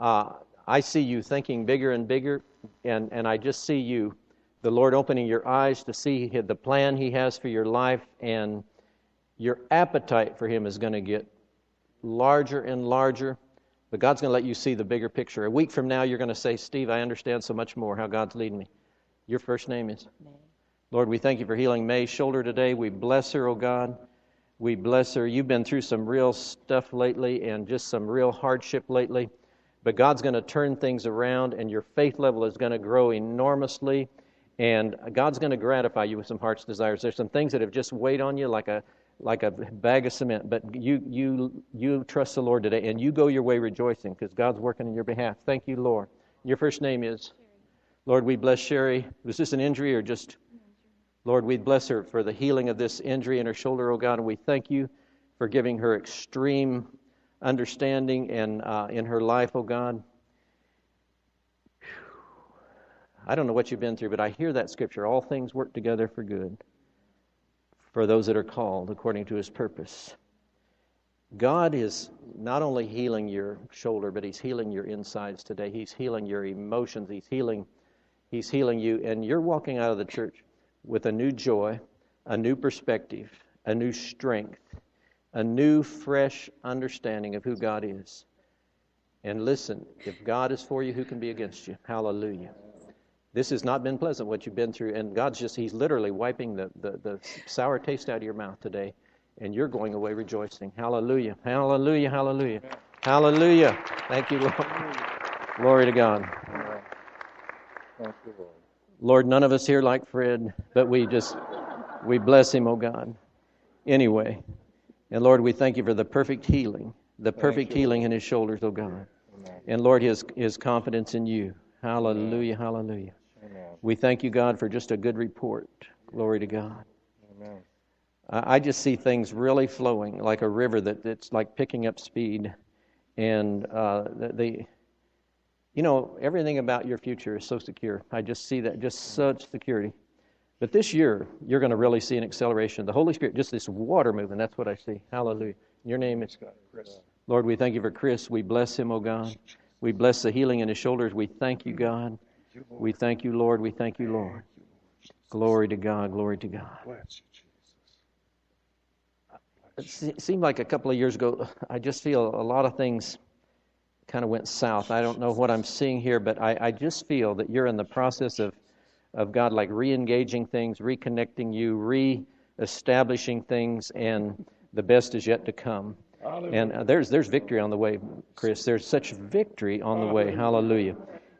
Speaker 2: Uh, I see you thinking bigger and bigger, and, and I just see you, the Lord, opening your eyes to see the plan He has for your life, and your appetite for Him is going to get larger and larger. But God's going to let you see the bigger picture. A week from now, you're going to say, Steve, I understand so much more how God's leading me. Your first name is? May. Lord, we thank you for healing May's shoulder today. We bless her, oh God. We bless her. You've been through some real stuff lately and just some real hardship lately. But God's going to turn things around, and your faith level is going to grow enormously. And God's going to gratify you with some heart's desires. There's some things that have just weighed on you like a like a bag of cement. But you, you, you trust the Lord today, and you go your way rejoicing because God's working on your behalf. Thank you, Lord. Your first name is? Lord, we bless Sherry. Was this an injury or just? Lord, we bless her for the healing of this injury in her shoulder, oh God, and we thank you for giving her extreme understanding and uh, in her life, oh God. I don't know what you've been through, but I hear that scripture. All things work together for good for those that are called according to his purpose. God is not only healing your shoulder, but he's healing your insides today. He's healing your emotions. He's healing he's healing you and you're walking out of the church with a new joy, a new perspective, a new strength. a new, fresh understanding of who God is. And listen, if God is for you, who can be against you? Hallelujah. This has not been pleasant what you've been through, and God's just, He's literally wiping the, the, the sour taste out of your mouth today, and you're going away rejoicing. Hallelujah. Hallelujah. Hallelujah. Hallelujah. Thank you, Lord. Glory to God.
Speaker 3: Thank you, Lord.
Speaker 2: Lord, none of us here like Fred, but we just, we bless him, oh God. Anyway, and Lord, we thank you for the perfect healing, the perfect healing in his shoulders, oh God.
Speaker 3: Amen.
Speaker 2: And Lord, his, his confidence in you. Hallelujah, hallelujah.
Speaker 3: Amen.
Speaker 2: We thank you, God, for just a good report. Glory to God.
Speaker 3: Amen.
Speaker 2: I I just see things really flowing like a river that, that's like picking up speed. And uh, the, you know, everything about your future is so secure. I just see that, just such security. But this year, you're going to really see an acceleration. of The Holy Spirit, just this water moving, that's what I see. Hallelujah. Your name is Chris. Lord, we thank you for Chris. We bless him, oh God. We bless the healing in his shoulders. We thank you, God. We thank you, Lord. We thank you, Lord. Glory to God. Glory to God.
Speaker 3: Bless you, Jesus.
Speaker 2: It seemed like a couple of years ago, I just feel a lot of things kind of went south. I don't know what I'm seeing here, but I, I just feel that you're in the process of, of God like re engaging things, reconnecting you, re establishing things, and the best is yet to come. And uh, there's, there's victory on the way, Chris. There's such victory on the way. Hallelujah.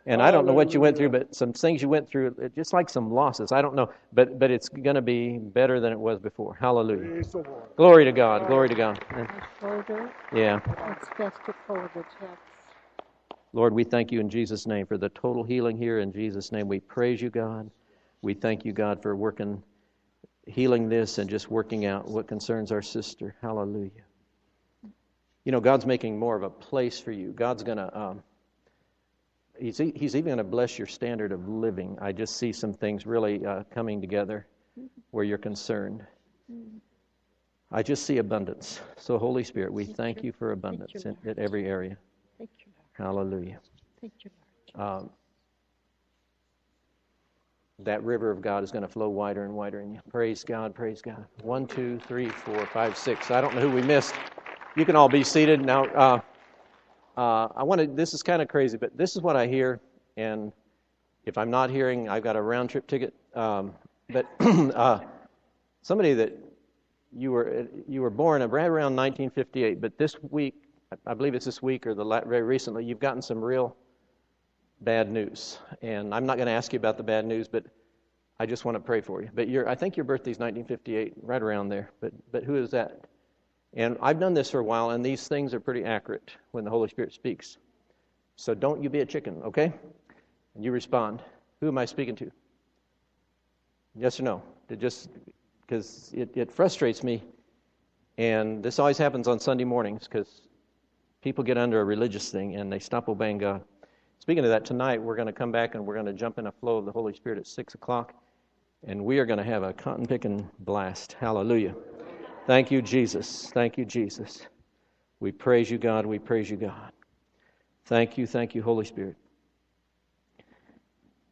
Speaker 2: And I don't know what you went through, but some things you went through, just like some losses. I don't know, but but it's going to be better than it was before. Hallelujah.
Speaker 3: Praise the Lord.
Speaker 2: Glory to God. Glory to God. And-
Speaker 4: My shoulder,
Speaker 2: Yeah.
Speaker 4: it's best to fold the checks.
Speaker 2: Lord, we thank you in Jesus' name for the total healing here. In Jesus' name, we praise you, God. We thank you, God, for working, healing this and just working out what concerns our sister. Hallelujah. You know, God's making more of a place for you. God's going to, um, he's, he's even going to bless your standard of living. I just see some things really uh, coming together where you're concerned. I just see abundance. So, Holy Spirit, we thank you for abundance in, in every area.
Speaker 4: Thank you.
Speaker 2: Hallelujah.
Speaker 4: Thank you.
Speaker 2: Um, that river of God is going to flow wider and wider in you. Praise God, praise God. One, two, three, four, five, six. I don't know who we missed. You can all be seated now. Uh, uh, I want to. This is kind of crazy, but this is what I hear, and if I'm not hearing, I've got a round trip ticket. Um, but uh, somebody that you were you were born right around 1958, but this week, I believe it's this week or the very recently, you've gotten some real bad news. And I'm not going to ask you about the bad news, but I just want to pray for you. But I think your birthday's 1958, right around there. But but who is that? And I've done this for a while, and these things are pretty accurate when the Holy Spirit speaks. So don't you be a chicken, okay? And you respond. Who am I speaking to? Yes or no? To just because it, it frustrates me, and this always happens on Sunday mornings because people get under a religious thing and they stop obeying God. Speaking of that, tonight we're going to come back and we're going to jump in a flow of the Holy Spirit at 6 o'clock, and we are going to have a cotton picking blast. Hallelujah. Thank you, Jesus. Thank you, Jesus. We praise you, God. We praise you, God. Thank you, thank you, Holy Spirit.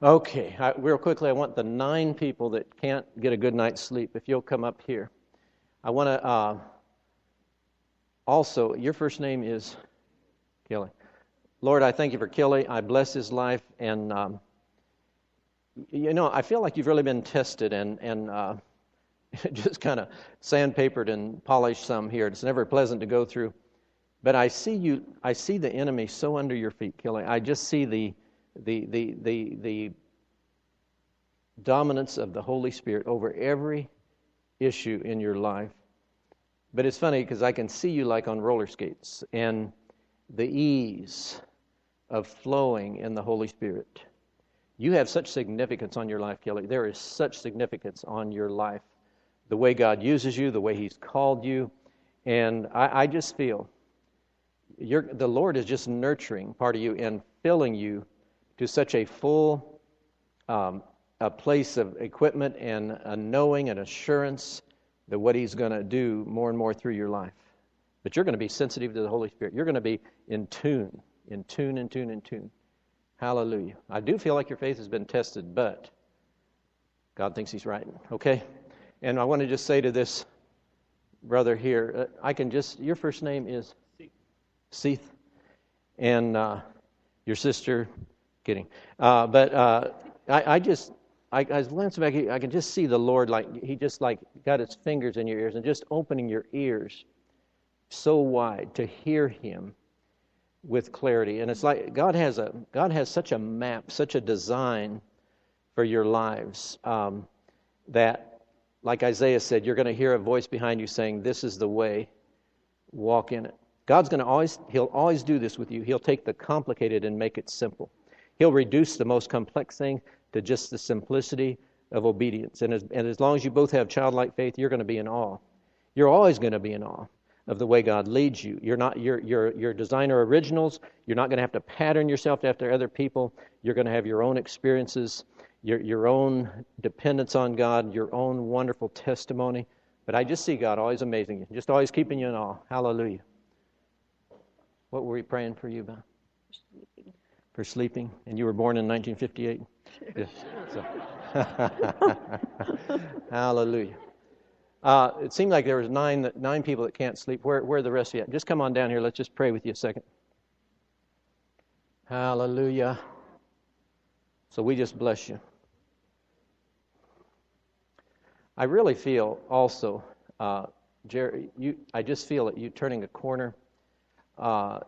Speaker 2: Okay, I, real quickly, I want the nine people that can't get a good night's sleep, if you'll come up here. I want to uh, also, your first name is Kelly. Lord, I thank you for Kelly. I bless his life. And, um, you know, I feel like you've really been tested and, and uh, just kind of sandpapered and polished some here. It's never pleasant to go through. But I see you, I see the enemy so under your feet, Kelly. I just see the, the, the, the, the dominance of the Holy Spirit over every issue in your life. But it's funny because I can see you like on roller skates and the ease of flowing in the Holy Spirit. You have such significance on your life, Kelly. There is such significance on your life. The way God uses you, the way He's called you. And I, I just feel the Lord is just nurturing part of you and filling you to such a full um, a place of equipment and a knowing and assurance that what He's going to do more and more through your life. But you're going to be sensitive to the Holy Spirit. You're going to be in tune, in tune, in tune, in tune. Hallelujah. I do feel like your faith has been tested, but God thinks He's right. Okay? And I want to just say to this brother here. Uh, I can just, your first name is? Seth. And uh, your sister, kidding. Uh, but uh, I, I just, I, I was glancing back, I can just see the Lord like, he just like got his fingers in your ears and just opening your ears so wide to hear him with clarity. And it's like God has a God has such a map, such a design for your lives um, that, like Isaiah said, you're going to hear a voice behind you saying, "This is the way. Walk in it." God's going to always He'll always do this with you. He'll take the complicated and make it simple. He'll reduce the most complex thing to just the simplicity of obedience. And as, and as long as you both have childlike faith, you're going to be in awe. You're always going to be in awe of the way God leads you. You're not your your your designer originals. You're not going to have to pattern yourself after other people. You're going to have your own experiences, your your own dependence on God, your own wonderful testimony. But I just see God always amazing you, just always keeping you in awe. Hallelujah. What were we praying for you about?
Speaker 4: For sleeping.
Speaker 2: For sleeping, and you were born in 1958. Yeah, so. Hallelujah. Uh, it seemed like there was nine nine people that can't sleep. Where where are the rest of you? At? Just come on down here. Let's just pray with you a second. Hallelujah. So we just bless you. I really feel also, uh, Jerry. You, I just feel that you turning a corner uh,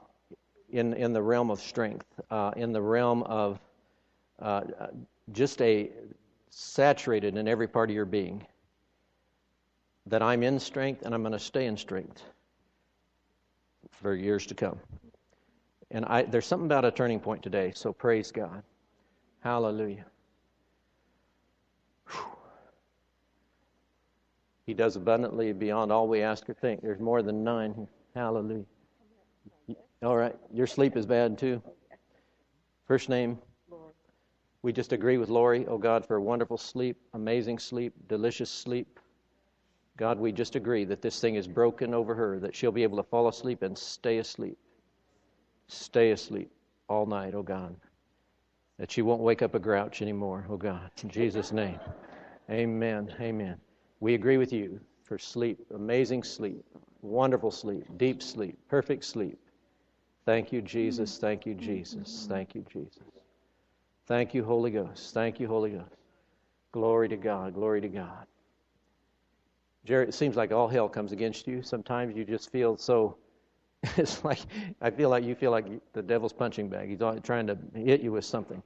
Speaker 2: in in the realm of strength, uh, in the realm of uh, just a saturated in every part of your being that I'm in strength and I'm going to stay in strength for years to come. And I, there's something about a turning point today, so praise God. Hallelujah. He does abundantly beyond all we ask or think. There's more than nine here. Hallelujah. All right, your sleep is bad too. First name. We just agree with Lori, oh God, for a wonderful sleep, amazing sleep, delicious sleep. God, we just agree that this thing is broken over her, that she'll be able to fall asleep and stay asleep. Stay asleep all night, oh God. That she won't wake up a grouch anymore, oh God. In Jesus' name. Amen. Amen. We agree with you for sleep, amazing sleep, wonderful sleep, deep sleep, perfect sleep. Thank you, Jesus. Thank you, Jesus. Thank you, Jesus. Thank you, Holy Ghost. Thank you, Holy Ghost. Glory to God. Glory to God. Jerry, it seems like all hell comes against you. Sometimes you just feel so. It's like I feel like you feel like the devil's punching bag. He's trying to hit you with something.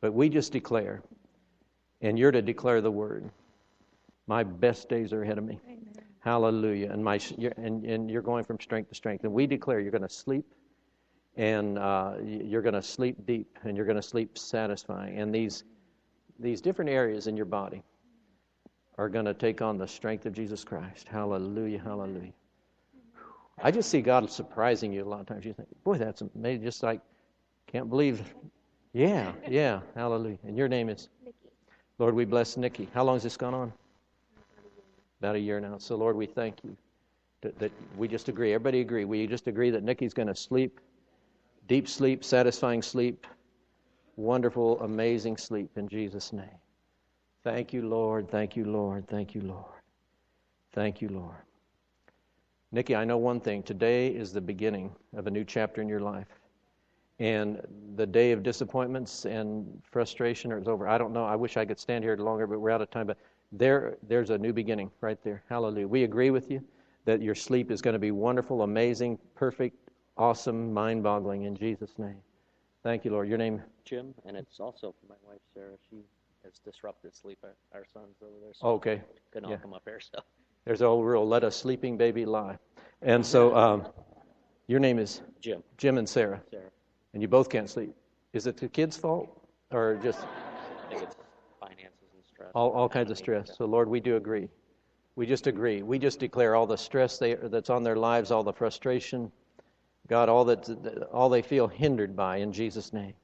Speaker 2: But we just declare, and you're to declare the word. My best days are ahead of me.
Speaker 4: Amen.
Speaker 2: Hallelujah. And my you're, and and you're going from strength to strength. And we declare you're going to sleep, and uh, you're going to sleep deep, and you're going to sleep satisfying. And these these different areas in your body are going to take on the strength of Jesus Christ. Hallelujah, hallelujah. I just see God surprising you a lot of times. You think, boy, that's amazing. Just like, can't believe. Yeah, yeah, hallelujah. And your name is?
Speaker 4: Nikki.
Speaker 2: Lord, we bless Nikki. How long has this gone on? About a year now. So, Lord, we thank you that, that we just agree. Everybody agree. We just agree that Nikki's going to sleep, deep sleep, satisfying sleep, wonderful, amazing sleep in Jesus' name. Thank you, Lord. Thank you, Lord. Thank you, Lord. Thank you, Lord. Nikki, I know one thing. Today is the beginning of a new chapter in your life. And the day of disappointments and frustration is over. I don't know. I wish I could stand here longer, but we're out of time. But there, there's a new beginning right there. Hallelujah. We agree with you that your sleep is going to be wonderful, amazing, perfect, awesome, mind boggling in Jesus' name. Thank you, Lord. Your name?
Speaker 5: Jim, and it's also for my wife Sarah. She has disrupted sleep. Our, son's over there, so
Speaker 2: Okay.
Speaker 5: couldn't
Speaker 2: yeah.
Speaker 5: come up here. So
Speaker 2: There's an old rule let a sleeping baby lie. And so um, your name is
Speaker 5: Jim,
Speaker 2: Jim and Sarah,
Speaker 5: Sarah,
Speaker 2: and you both can't sleep. Is it the kids' fault or just
Speaker 5: I think it's finances and stress.
Speaker 2: All, all kinds of stress? So, Lord, we do agree. We just agree. We just declare all the stress they, that's on their lives, all the frustration, God, all that all they feel hindered by in Jesus' name.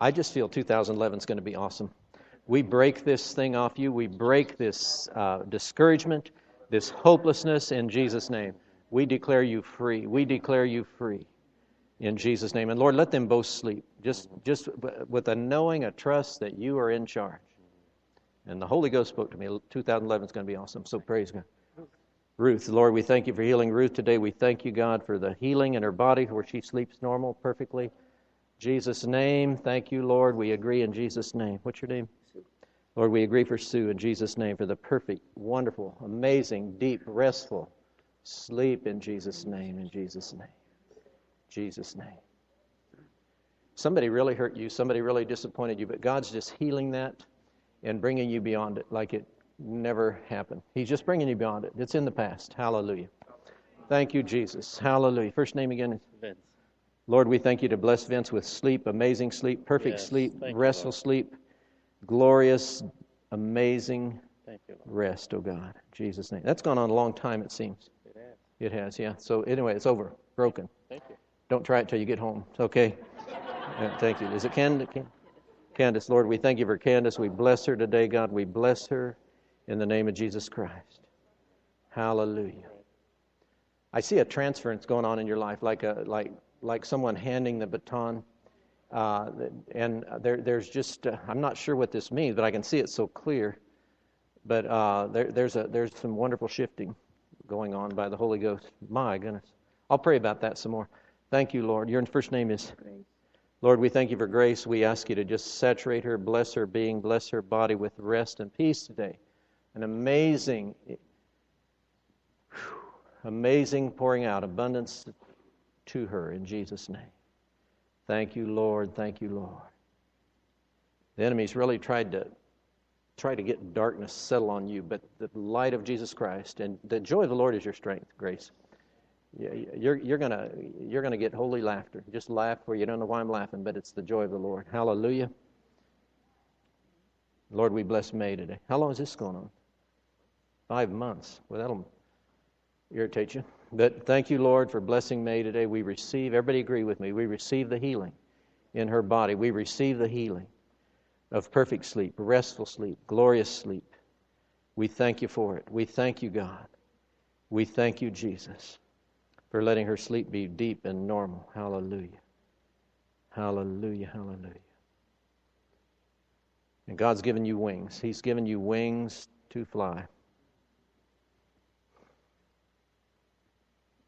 Speaker 2: I just feel 2011 is going to be awesome. We break this thing off you. We break this uh, discouragement, this hopelessness in Jesus' name. We declare you free. We declare you free in Jesus' name. And Lord, let them both sleep, just just with a knowing, a trust that you are in charge. And the Holy Ghost spoke to me. 2011 is going to be awesome. So praise God. Ruth. Lord, we thank you for healing Ruth today. We thank you, God, for the healing in her body where she sleeps normal, perfectly. Jesus' name, thank you, Lord. We agree in Jesus' name. What's your name? Lord, we agree for Sue in Jesus' name for the perfect, wonderful, amazing, deep, restful sleep in Jesus' name, in Jesus' name. Jesus' name. Somebody really hurt you, somebody really disappointed you, but God's just healing that and bringing you beyond it like it never happened. He's just bringing you beyond it. It's in the past. Hallelujah. Thank you, Jesus. Hallelujah. First name again?
Speaker 5: Vince.
Speaker 2: Lord, we thank you to bless Vince with sleep, amazing sleep, perfect
Speaker 5: Yes,
Speaker 2: sleep,
Speaker 5: thank you,
Speaker 2: restful sleep, glorious, amazing
Speaker 5: Thank you, Lord.
Speaker 2: rest, oh God. Jesus' name. That's gone on a long time, it seems.
Speaker 5: It has.
Speaker 2: It has, yeah. So anyway, it's over. Broken.
Speaker 5: Thank you.
Speaker 2: Don't try it till you get home. It's okay. Yeah, thank you. Is it Candace? Candace, Lord, we thank you for Candace. We bless her today, God. We bless her in the name of Jesus Christ. Hallelujah. I see a transference going on in your life, like a like like someone handing the baton. Uh, and there, there's just uh, I'm not sure what this means, but I can see it so clear. But uh, there, there's a there's some wonderful shifting going on by the Holy Ghost. My goodness, I'll pray about that some more. Thank you, Lord. Your first name is Lord. We thank you for grace. We ask you to just saturate her, bless her being, bless her body with rest and peace today. An amazing, amazing pouring out, abundance to her in Jesus' name. Thank you, Lord. Thank you, Lord. The enemy's really tried to try to get darkness settle on you, but the light of Jesus Christ and the joy of the Lord is your strength, Grace. You're, you're gonna you're gonna get holy laughter. Just laugh where you don't know why I'm laughing, but it's the joy of the Lord. Hallelujah. Lord, we bless May today. How long is this going on? Five months. Well, that'll irritate you. But thank you, Lord, for blessing May today. We receive, everybody agree with me, we receive the healing in her body. We receive the healing of perfect sleep, restful sleep, glorious sleep. We thank you for it. We thank you, God. We thank you, Jesus, for letting her sleep be deep and normal. Hallelujah. Hallelujah. Hallelujah. And God's given you wings. He's given you wings to fly.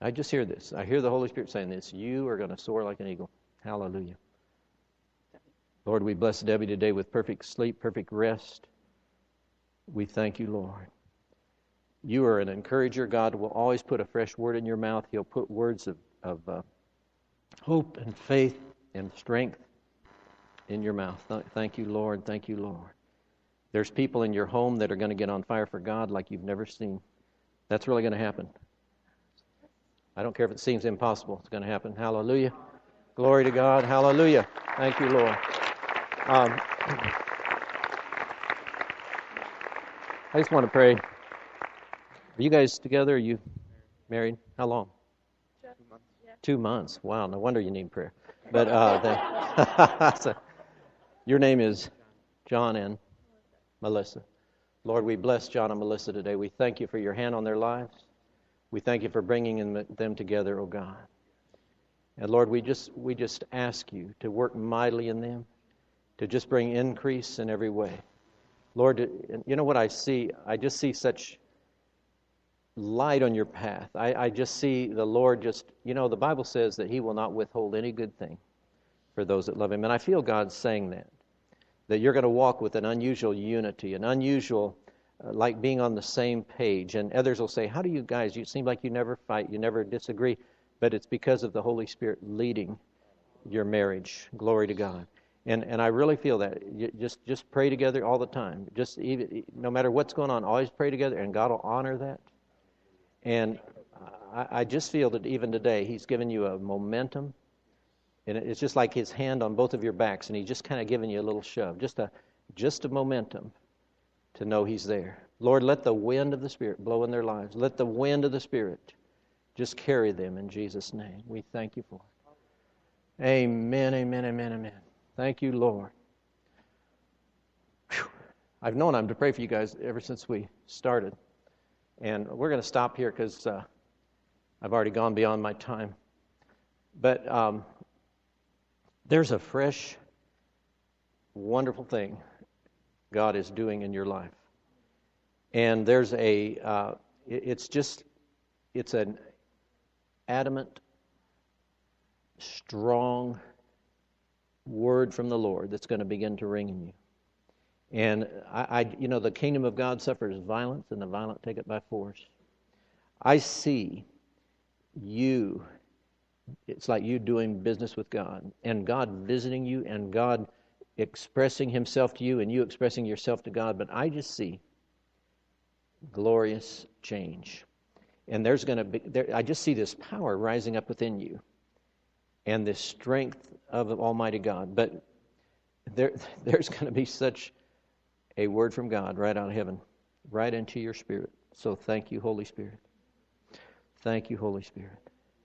Speaker 2: I just hear this. I hear the Holy Spirit saying this. You are going to soar like an eagle. Hallelujah. Lord, we bless Debbie today with perfect sleep, perfect rest. We thank you, Lord. You are an encourager. God will always put a fresh word in your mouth. He'll put words of, of uh, hope and faith and strength in your mouth. Th- Thank you, Lord. Thank you, Lord. There's people in your home that are going to get on fire for God like you've never seen. That's really going to happen. I don't care if it seems impossible. It's going to happen. Hallelujah. Glory to God. Hallelujah. Thank you, Lord. Um, I just want to pray. Are you guys together? Are you married? How long? Two months. Two months. Wow. No wonder you need prayer. But uh, so, your name is John and Melissa. Lord, we bless John and Melissa today. We thank you for your hand on their lives. We thank you for bringing them- together, oh God. And Lord, we just we just ask you to work mightily in them, to just bring increase in every way. Lord, you know what I see? I just see such light on your path. I, I just see the Lord just, you know, the Bible says that He will not withhold any good thing for those that love Him. And I feel God saying that, that you're going to walk with an unusual unity, an unusual, uh, like being on the same page. And others will say, How do you guys, you seem like you never fight, you never disagree. But it's because of the Holy Spirit leading your marriage. Glory to God. And, and I really feel that. You just, just pray together all the time. Just even, no matter what's going on, always pray together, and God will honor that. And I, I just feel that even today, He's given you a momentum. And it's just like His hand on both of your backs, and He's just kind of giving you a little shove, just a, just a momentum to know He's there. Lord, let the wind of the Spirit blow in their lives. Let the wind of the Spirit just carry them in Jesus' name. We thank you for it. Amen, amen, amen, amen. Thank you, Lord. Whew. I've known I'm to pray for you guys ever since we started. And we're going to stop here because uh, I've already gone beyond my time. But um, there's a fresh, wonderful thing God is doing in your life. And there's a, uh, it's just it's an adamant, strong word from the Lord that's going to begin to ring in you. And I, I, you know, the kingdom of God suffers violence, and the violent take it by force. I see you. It's like you doing business with God, and God visiting you, and God expressing Himself to you, and you expressing yourself to God. But I just see glorious change, and there's going to be. There, I just see this power rising up within you, and this strength of Almighty God. But there, there's going to be such a word from God right out of heaven, right into your spirit. So thank you, Holy Spirit. Thank you, Holy Spirit.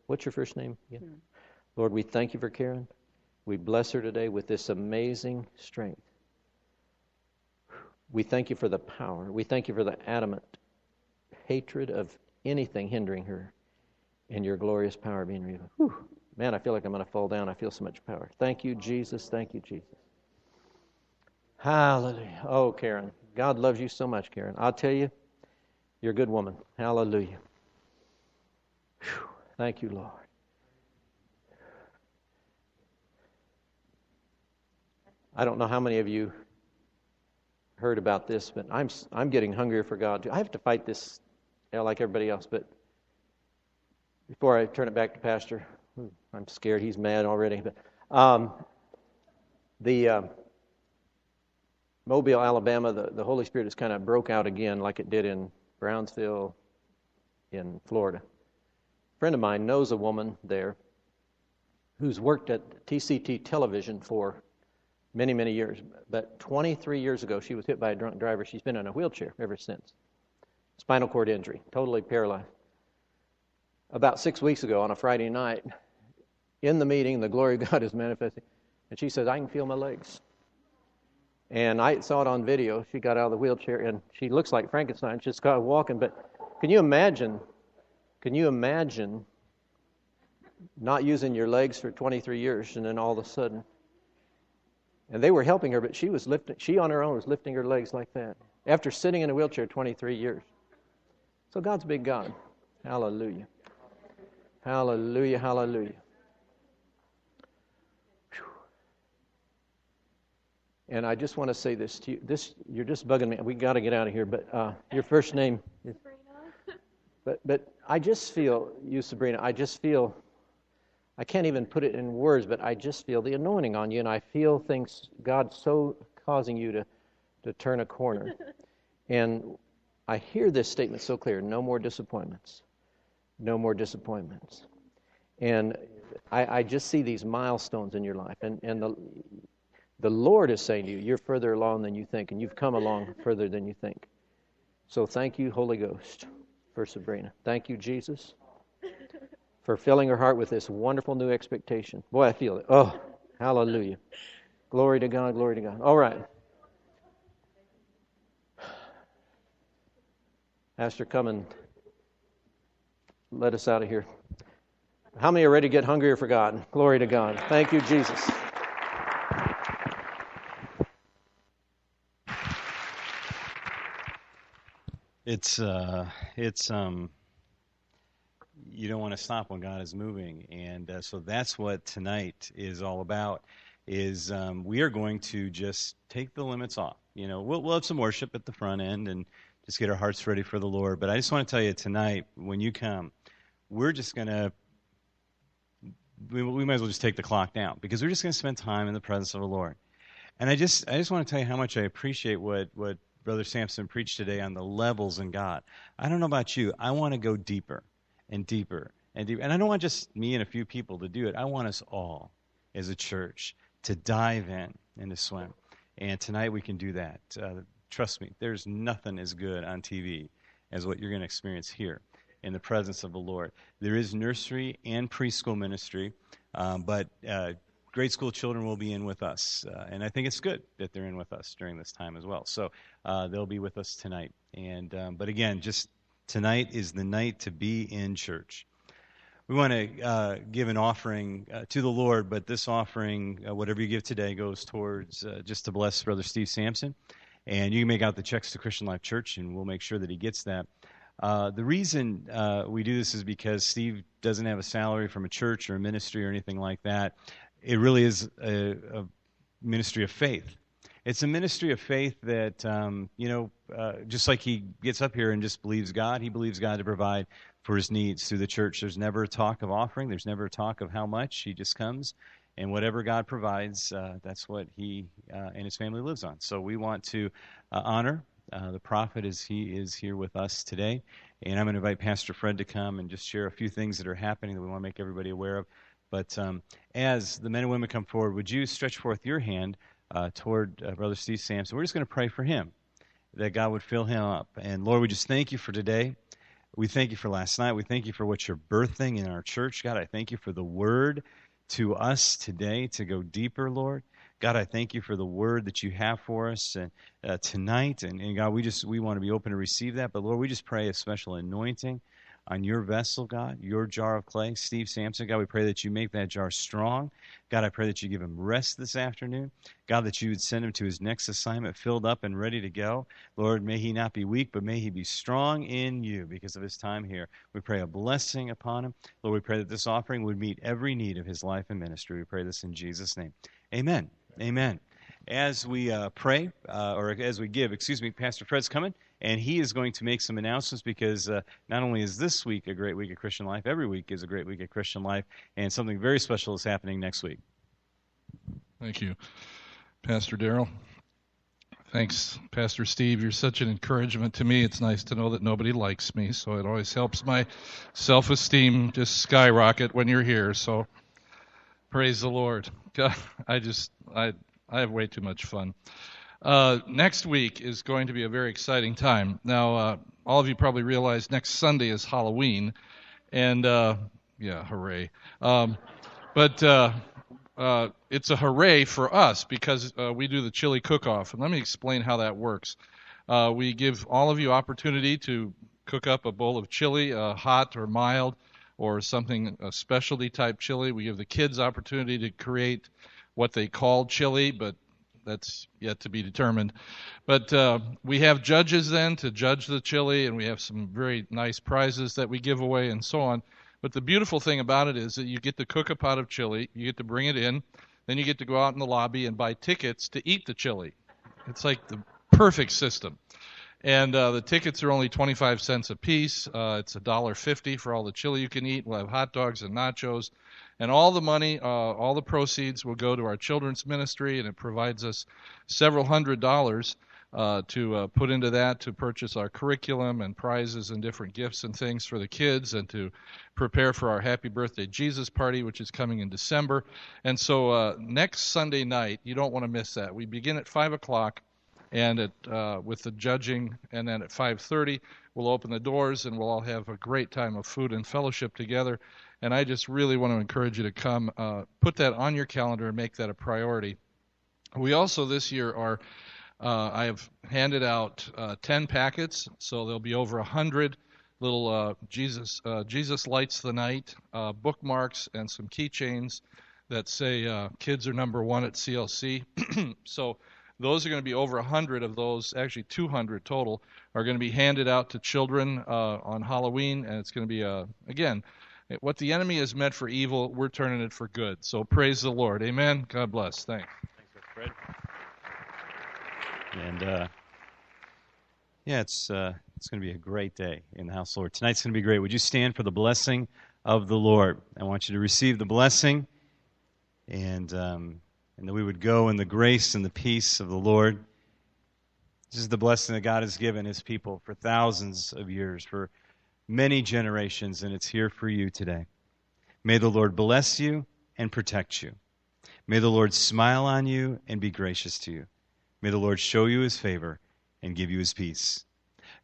Speaker 2: What's your first name again?
Speaker 4: Karen.
Speaker 2: Lord, we thank you for Karen. We bless her today with this amazing strength. We thank you for the power. We thank you for the adamant hatred of anything hindering her and your glorious power being revealed. Whew. Man, I feel like I'm going to fall down. I feel so much power. Thank you, Jesus. Thank you, Jesus. Hallelujah. Oh, Karen. God loves you so much, Karen. I'll tell you, you're a good woman. Hallelujah. Whew. Thank you, Lord. I don't know how many of you heard about this, but I'm I'm getting hungrier for God too. I have to fight this, you know, like everybody else. But before I turn it back to Pastor, I'm scared he's mad already. But um, the uh, Mobile, Alabama, the, the Holy Spirit has kind of broke out again, like it did in Brownsville, in Florida. A friend of mine knows a woman there who's worked at TCT television for many, many years. But 23 years ago, she was hit by a drunk driver. She's been in a wheelchair ever since. Spinal cord injury, totally paralyzed. About six weeks ago, on a Friday night, in the meeting, the glory of God is manifesting, and she says, I can feel my legs. And I saw it on video. She got out of the wheelchair, and she looks like Frankenstein. She's got walking. But can you imagine? Can you imagine not using your legs for 23 years, and then all of a sudden and they were helping her, but she was lifting, she on her own was lifting her legs like that after sitting in a wheelchair 23 years. So God's a big God. Hallelujah. Hallelujah, hallelujah. And I just want to say this to you. This you're just bugging me. We got to get out of here. But uh, your first name, is, but but I just feel you, Sabrina. I just feel I can't even put it in words, but I just feel the anointing on you, and I feel things, God so causing you to, to turn a corner. and I hear this statement so clear no more disappointments. No more disappointments. And I, I just see these milestones in your life. And, and the, the Lord is saying to you, you're further along than you think, and you've come along further than you think. So thank you, Holy Ghost, for Sabrina. Thank you, Jesus for filling her heart with this wonderful new expectation. Boy, I feel it. Oh, hallelujah. Glory to God, glory to God. All right. Pastor, come and let us out of here. How many are ready to get hungrier for God? Glory to God. Thank you, Jesus.
Speaker 1: It's uh, it's um, you don't want to stop when God is moving, and uh, so that's what tonight is all about. Is um, we are going to just take the limits off. You know, we'll we'll have some worship at the front end and just get our hearts ready for the Lord. But I just want to tell you tonight, when you come, we're just going to we, we might as well just take the clock down because we're just going to spend time in the presence of the Lord. And I just I just want to tell you how much I appreciate what what Brother Sampson preached today on the levels in God. I don't know about you. I want to go deeper and deeper and deeper. And I don't want just me and a few people to do it. I want us all as a church to dive in and to swim. And tonight we can do that. Uh, trust me, there's nothing as good on TV as what you're going to experience here in the presence of the Lord. There is nursery and preschool ministry, um, but uh, grade school children will be in with us. Uh, and I think it's good that they're in with us during this time as well. So uh, they'll be with us tonight. And um, But again, just Tonight is the night to be in church. We want to uh, give an offering uh, to the Lord, but this offering, uh, whatever you give today, goes towards uh, just to bless Brother Steve Sampson. And you can make out the checks to Christian Life Church, and we'll make sure that he gets that. Uh, the reason uh, we do this is because Steve doesn't have a salary from a church or a ministry or anything like that. It really is a, a ministry of faith. It's a ministry of faith that, um, you know, uh, just like he gets up here and just believes God, he believes God to provide for his needs through the church. There's never talk of offering, there's never talk of how much. He just comes, and whatever God provides, uh, that's what he uh, and his family lives on. So we want to uh, honor uh, the prophet as he is here with us today. And I'm going to invite Pastor Fred to come and just share a few things that are happening that we want to make everybody aware of. But um, as the men and women come forward, would you stretch forth your hand uh, toward uh, Brother Steve Sampson? We're just going to pray for him, that God would fill him up. And Lord, we just thank you for today. We thank you for last night. We thank you for what you're birthing in our church. God, I thank you for the word to us today to go deeper, Lord. God, I thank you for the word that you have for us and, uh, tonight. And, and, God, we just we want to be open to receive that. But Lord, we just pray a special anointing on your vessel, God, your jar of clay, Steve Sampson. God, we pray that you make that jar strong. God, I pray that you give him rest this afternoon. God, that you would send him to his next assignment filled up and ready to go. Lord, may he not be weak, but may he be strong in you because of his time here. We pray a blessing upon him. Lord, we pray that this offering would meet every need of his life and ministry. We pray this in Jesus' name. Amen. Amen. As we uh, pray, uh, or as we give, excuse me, Pastor Fred's coming, and he is going to make some announcements because uh, not only is this week a great week of Christian life, every week is a great week of Christian life, and something very special is happening next week.
Speaker 6: Thank you, Pastor Daryl. Thanks, Pastor Steve. You're such an encouragement to me. It's nice to know that nobody likes me, so it always helps my self esteem just skyrocket when you're here. So praise the Lord. God, I just, I, I have way too much fun. Uh, next week is going to be a very exciting time. Now, uh, all of you probably realize next Sunday is Halloween, and uh, yeah, hooray! Um, but uh, uh, it's a hooray for us because uh, we do the chili cook-off, and let me explain how that works. we give all of you opportunity to cook up a bowl of chili, hot or mild, or something a specialty type chili. We give the kids opportunity to create what they call chili, but that's yet to be determined. But uh, we have judges then to judge the chili, and we have some very nice prizes that we give away, and so on. But the beautiful thing about it is that you get to cook a pot of chili, you get to bring it in, then you get to go out in the lobby and buy tickets to eat the chili. It's like the perfect system. And uh, the tickets are only 25 cents a piece. Uh, it's $1.50 for all the chili you can eat. We'll have hot dogs and nachos. And all the money, uh, all the proceeds will go to our children's ministry, and it provides us several hundred dollars uh, to uh, put into that to purchase our curriculum and prizes and different gifts and things for the kids, and to prepare for our Happy Birthday Jesus party, which is coming in December. And so uh, next Sunday night, you don't want to miss that. We begin at 5 o'clock and at, uh, with the judging, and then at 5:30 we'll open the doors and we'll all have a great time of food and fellowship together. And I just really want to encourage you to come, uh, put that on your calendar and make that a priority. We also this year are, uh, I have handed out uh, 10 packets, so there'll be over 100 little uh, Jesus uh, Jesus lights the night bookmarks and some keychains that say kids are number one at CLC. so those are going to be over 100 of those, actually 200 total, are going to be handed out to children on Halloween, and it's going to be a again what the enemy has meant for evil, we're turning it for good. So praise the Lord. Amen. God bless. Thanks.
Speaker 1: Thanks, Fred. And uh, yeah, it's uh, it's going to be a great day in the house, Lord. Tonight's going to be great. Would you stand for the blessing of the Lord? I want you to receive the blessing, and um, and that we would go in the grace and the peace of the Lord. This is the blessing that God has given His people for thousands of years, for many generations, and it's here for you today. May the Lord bless you and protect you. May the Lord smile on you and be gracious to you. May the Lord show you his favor and give you his peace.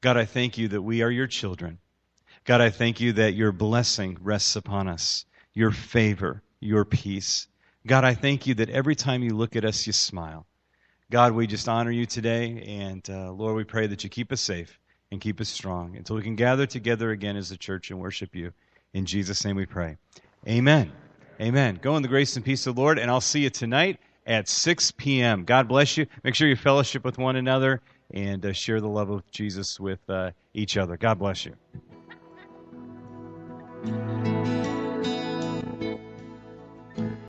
Speaker 1: God, I thank you that we are your children. God, I thank you that your blessing rests upon us, your favor, your peace. God, I thank you that every time you look at us, you smile. God, we just honor you today, and uh, Lord, we pray that you keep us safe and keep us strong until we can gather together again as a church and worship you. In Jesus' name we pray. Amen. Amen. Go in the grace and peace of the Lord, and I'll see you tonight at 6 p.m. God bless you. Make sure you fellowship with one another and uh, share the love of Jesus with uh, each other. God bless you.